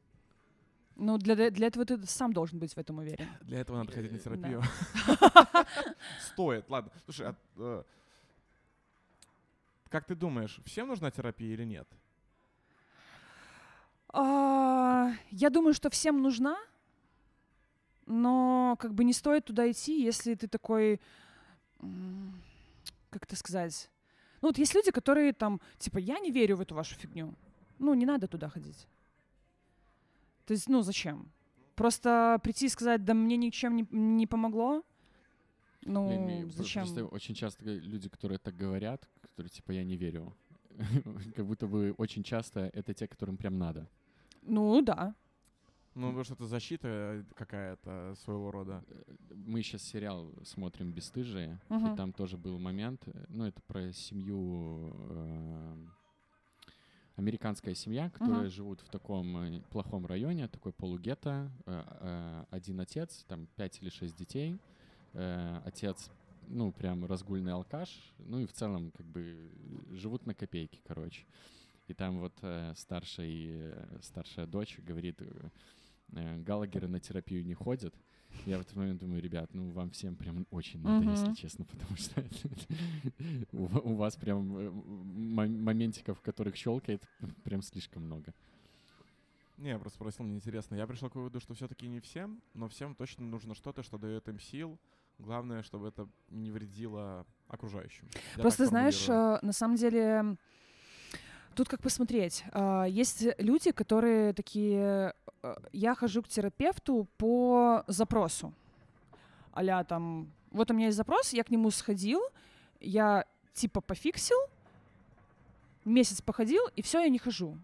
Ну, для, для этого ты сам должен быть в этом уверен. Для этого надо ходить на терапию. [laughs] Стоит, ладно. Слушай, а, э, как ты думаешь, всем нужна терапия или нет? А, я думаю, что всем нужна, но как бы не стоит туда идти, если ты такой, как это сказать, ну вот есть люди, которые там, типа, я не верю в эту вашу фигню, ну не надо туда ходить. То есть, ну зачем? просто прийти и сказать, да мне ничем не, не помогло, ну, про- зачем? Просто очень часто люди, которые так говорят, которые типа я не верю, [laughs] как будто бы очень часто это те, которым прям надо. Ну, да. Ну, потому что это защита э, какая-то своего рода. Э, Мы сейчас сериал смотрим «Бесстыжие», Мгм. и там тоже был момент, э, ну, это про семью, э, американская семья, которые Мгм. живут в таком э, плохом районе, такой полугетто, э, э, один отец, там пять или шесть детей, отец, ну, прям разгульный алкаш, ну, и в целом, как бы, живут на копейки, короче. И там вот старший, старшая дочь говорит, Галагеры на терапию не ходят. Я в этот момент думаю, ребят, ну вам всем прям очень надо, если Мгм. честно, потому что у ва- у вас прям э, моментиков, в которых щелкает, прям слишком много. Не, я просто спросил, мне интересно. Я пришел к выводу, что все-таки не всем, но всем точно нужно что-то, что дает им сил. Главное, чтобы это не вредило окружающим. Я Просто знаешь, э, на самом деле, тут как посмотреть. А, Есть люди, которые такие, э, я хожу к терапевту по запросу. Аля там, вот у меня есть запрос, я к нему сходил, я типа пофиксил, месяц походил, и все, я не хожу.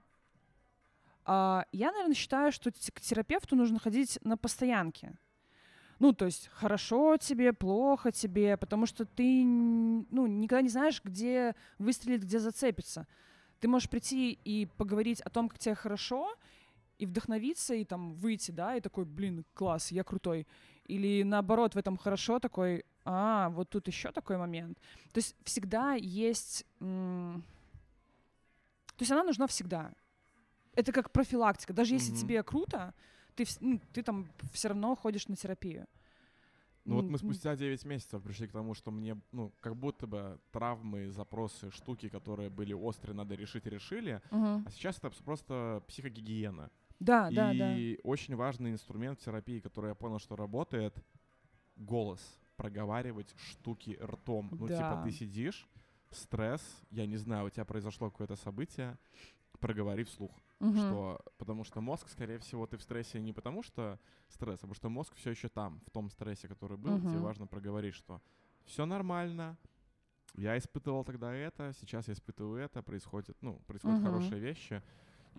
А я, наверное, считаю, что к терапевту нужно ходить на постоянке. Ну, то есть хорошо тебе, плохо тебе, потому что ты ну, никогда не знаешь, где выстрелит, где зацепится. Ты можешь прийти и поговорить о том, как тебе хорошо, и вдохновиться, и там выйти, да, и такой, блин, класс, я крутой. Или наоборот, в этом хорошо такой, а, вот тут еще такой момент. То есть всегда есть... То есть она нужна всегда. Это как профилактика. Даже если Мгм. тебе круто, ты, ну, ты там все равно ходишь на терапию. Ну вот мы спустя 9 месяцев пришли к тому, что мне, ну, как будто бы травмы, запросы, штуки, которые были острые, надо решить, решили. Мгм. А сейчас это просто психогигиена. Да, да, да. И очень важный инструмент в терапии, который я понял, что работает, голос. Проговаривать штуки ртом. Ну, типа, Да. ты сидишь, стресс, я не знаю, у тебя произошло какое-то событие, проговори вслух. Мгм. Что, потому что мозг, скорее всего, ты в стрессе не потому что стресс, а потому что мозг все еще там, в том стрессе, который был. Тебе Мгм. важно проговорить, что все нормально, я испытывал тогда это, сейчас я испытываю это, происходит, ну, происходят Мгм. хорошие вещи.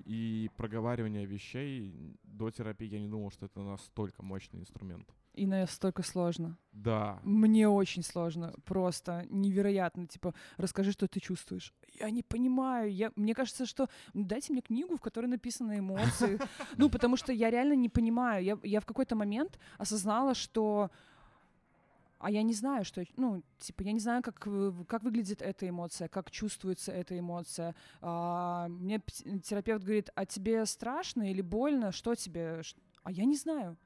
И проговаривание вещей до терапии я не думал, что это настолько мощный инструмент. И настолько сложно. Да. Мне очень сложно, просто невероятно. Типа, расскажи, что ты чувствуешь. Я не понимаю. Я, мне кажется, что дайте мне книгу, в которой написаны эмоции. [laughs] Ну, потому что я реально не понимаю. Я, я в какой-то момент осознала, что а я не знаю, что, ну, типа, я не знаю, как, как выглядит эта эмоция, как чувствуется эта эмоция. А, мне терапевт говорит, а тебе страшно или больно, что тебе? А я не знаю.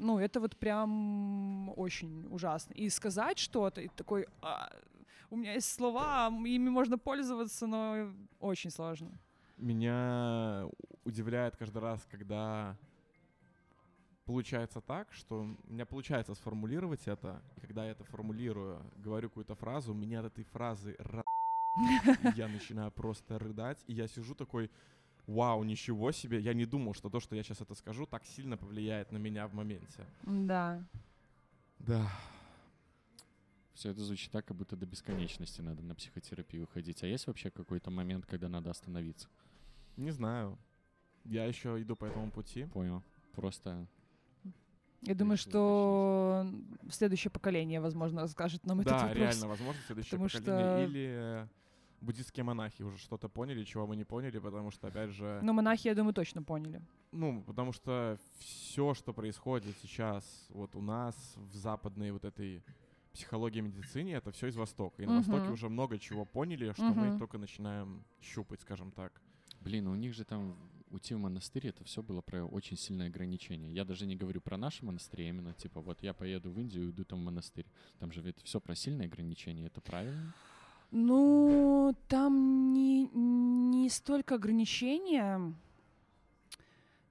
Ну, это вот прям очень ужасно. И сказать что-то, и такой, «А, у меня есть слова, ими можно пользоваться, но очень сложно. Меня удивляет каждый раз, когда получается так, что у меня получается сформулировать это, когда я это формулирую, говорю какую-то фразу, у меня от этой фразы [laughs] я начинаю просто рыдать, и я сижу такой, вау, ничего себе, я не думал, что то, что я сейчас это скажу, так сильно повлияет на меня в моменте. Да. Да. Все это звучит так, как будто до бесконечности надо на психотерапию ходить. А есть вообще какой-то момент, когда надо остановиться? Не знаю. Я еще иду по этому пути. Понял. Просто Я думаю, что следующее поколение, возможно, расскажет нам этот да, вопрос. реально, возможно, следующее Потому поколение. что- Или э, буддистские монахи уже что-то поняли, чего мы не поняли, потому что, опять же, Но монахи, я думаю, точно поняли. ну, потому что все, что происходит сейчас вот у нас в западной вот этой психологии медицине, это все из Востока. И на Востоке Мгм. уже много чего поняли, что мы Мгм. только начинаем щупать, скажем так. Блин, у них же там уйти в монастырь, это все было про очень сильное ограничение. Я даже не говорю про наши монастыри, а именно типа вот я поеду в Индию, иду там в монастырь. Там же ведь все про сильные ограничения, это правильно? Ну, там не, не столько ограничения.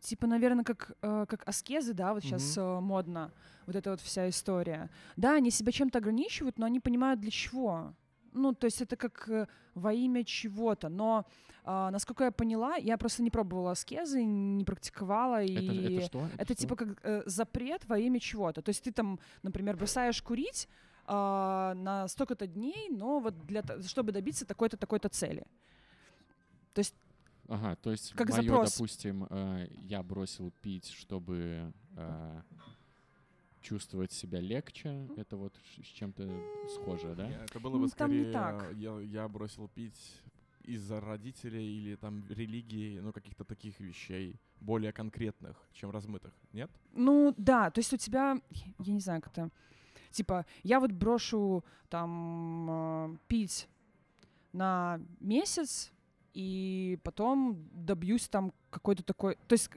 Типа, наверное, как, э, как аскезы, да, вот сейчас модно, вот эта вот вся история. Да, они себя чем-то ограничивают, но они понимают для чего. Ну, то есть это как э, во имя чего-то. Но, а, насколько я поняла, я просто не пробовала аскезы, не практиковала. И Это, это что? это что? типа как э, запрет во имя чего-то. То есть ты там, например, бросаешь курить а, на столько-то дней, но вот для, чтобы добиться такой-то, такой-то цели. То есть Ага, то есть Как моё, запрос. допустим, э, я бросил пить, чтобы э, чувствовать себя легче. Это вот с чем-то схоже, да? Это было бы Ну, там не скорее, так. Я, я бросил пить из-за родителей или там религии, ну каких-то таких вещей, более конкретных, чем размытых, нет? Ну да, то есть у тебя, я не знаю, как это, типа, я вот брошу там э, пить на месяц, и потом добьюсь там какой-то такой, то есть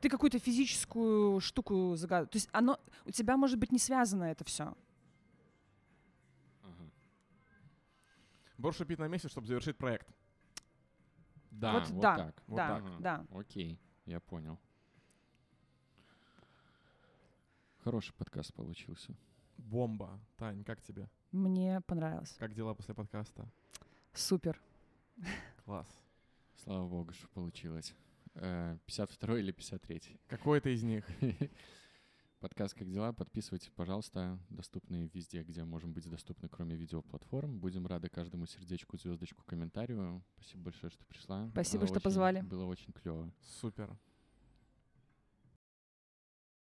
ты какую-то физическую штуку загадываешь, то есть оно, у тебя может быть не связано это все. Ага. Больше пить на месяц, чтобы завершить проект. Да, Вот вот, да, так. Вот да, так. Ага, да. Окей, я понял. Хороший подкаст получился. Бомба. Тань, как тебе? Мне понравилось. Как дела после подкаста? Супер. Класс. Слава богу, что получилось. Э, 52 или 53 Какой-то из них. [laughs] Подкаст «Как дела?» Подписывайтесь, пожалуйста. Доступны везде, где можем быть доступны, кроме видеоплатформ. Будем рады каждому сердечку, звездочку, комментарию. Спасибо большое, что пришла. Спасибо, Было что очень- позвали. Было очень клево. Супер.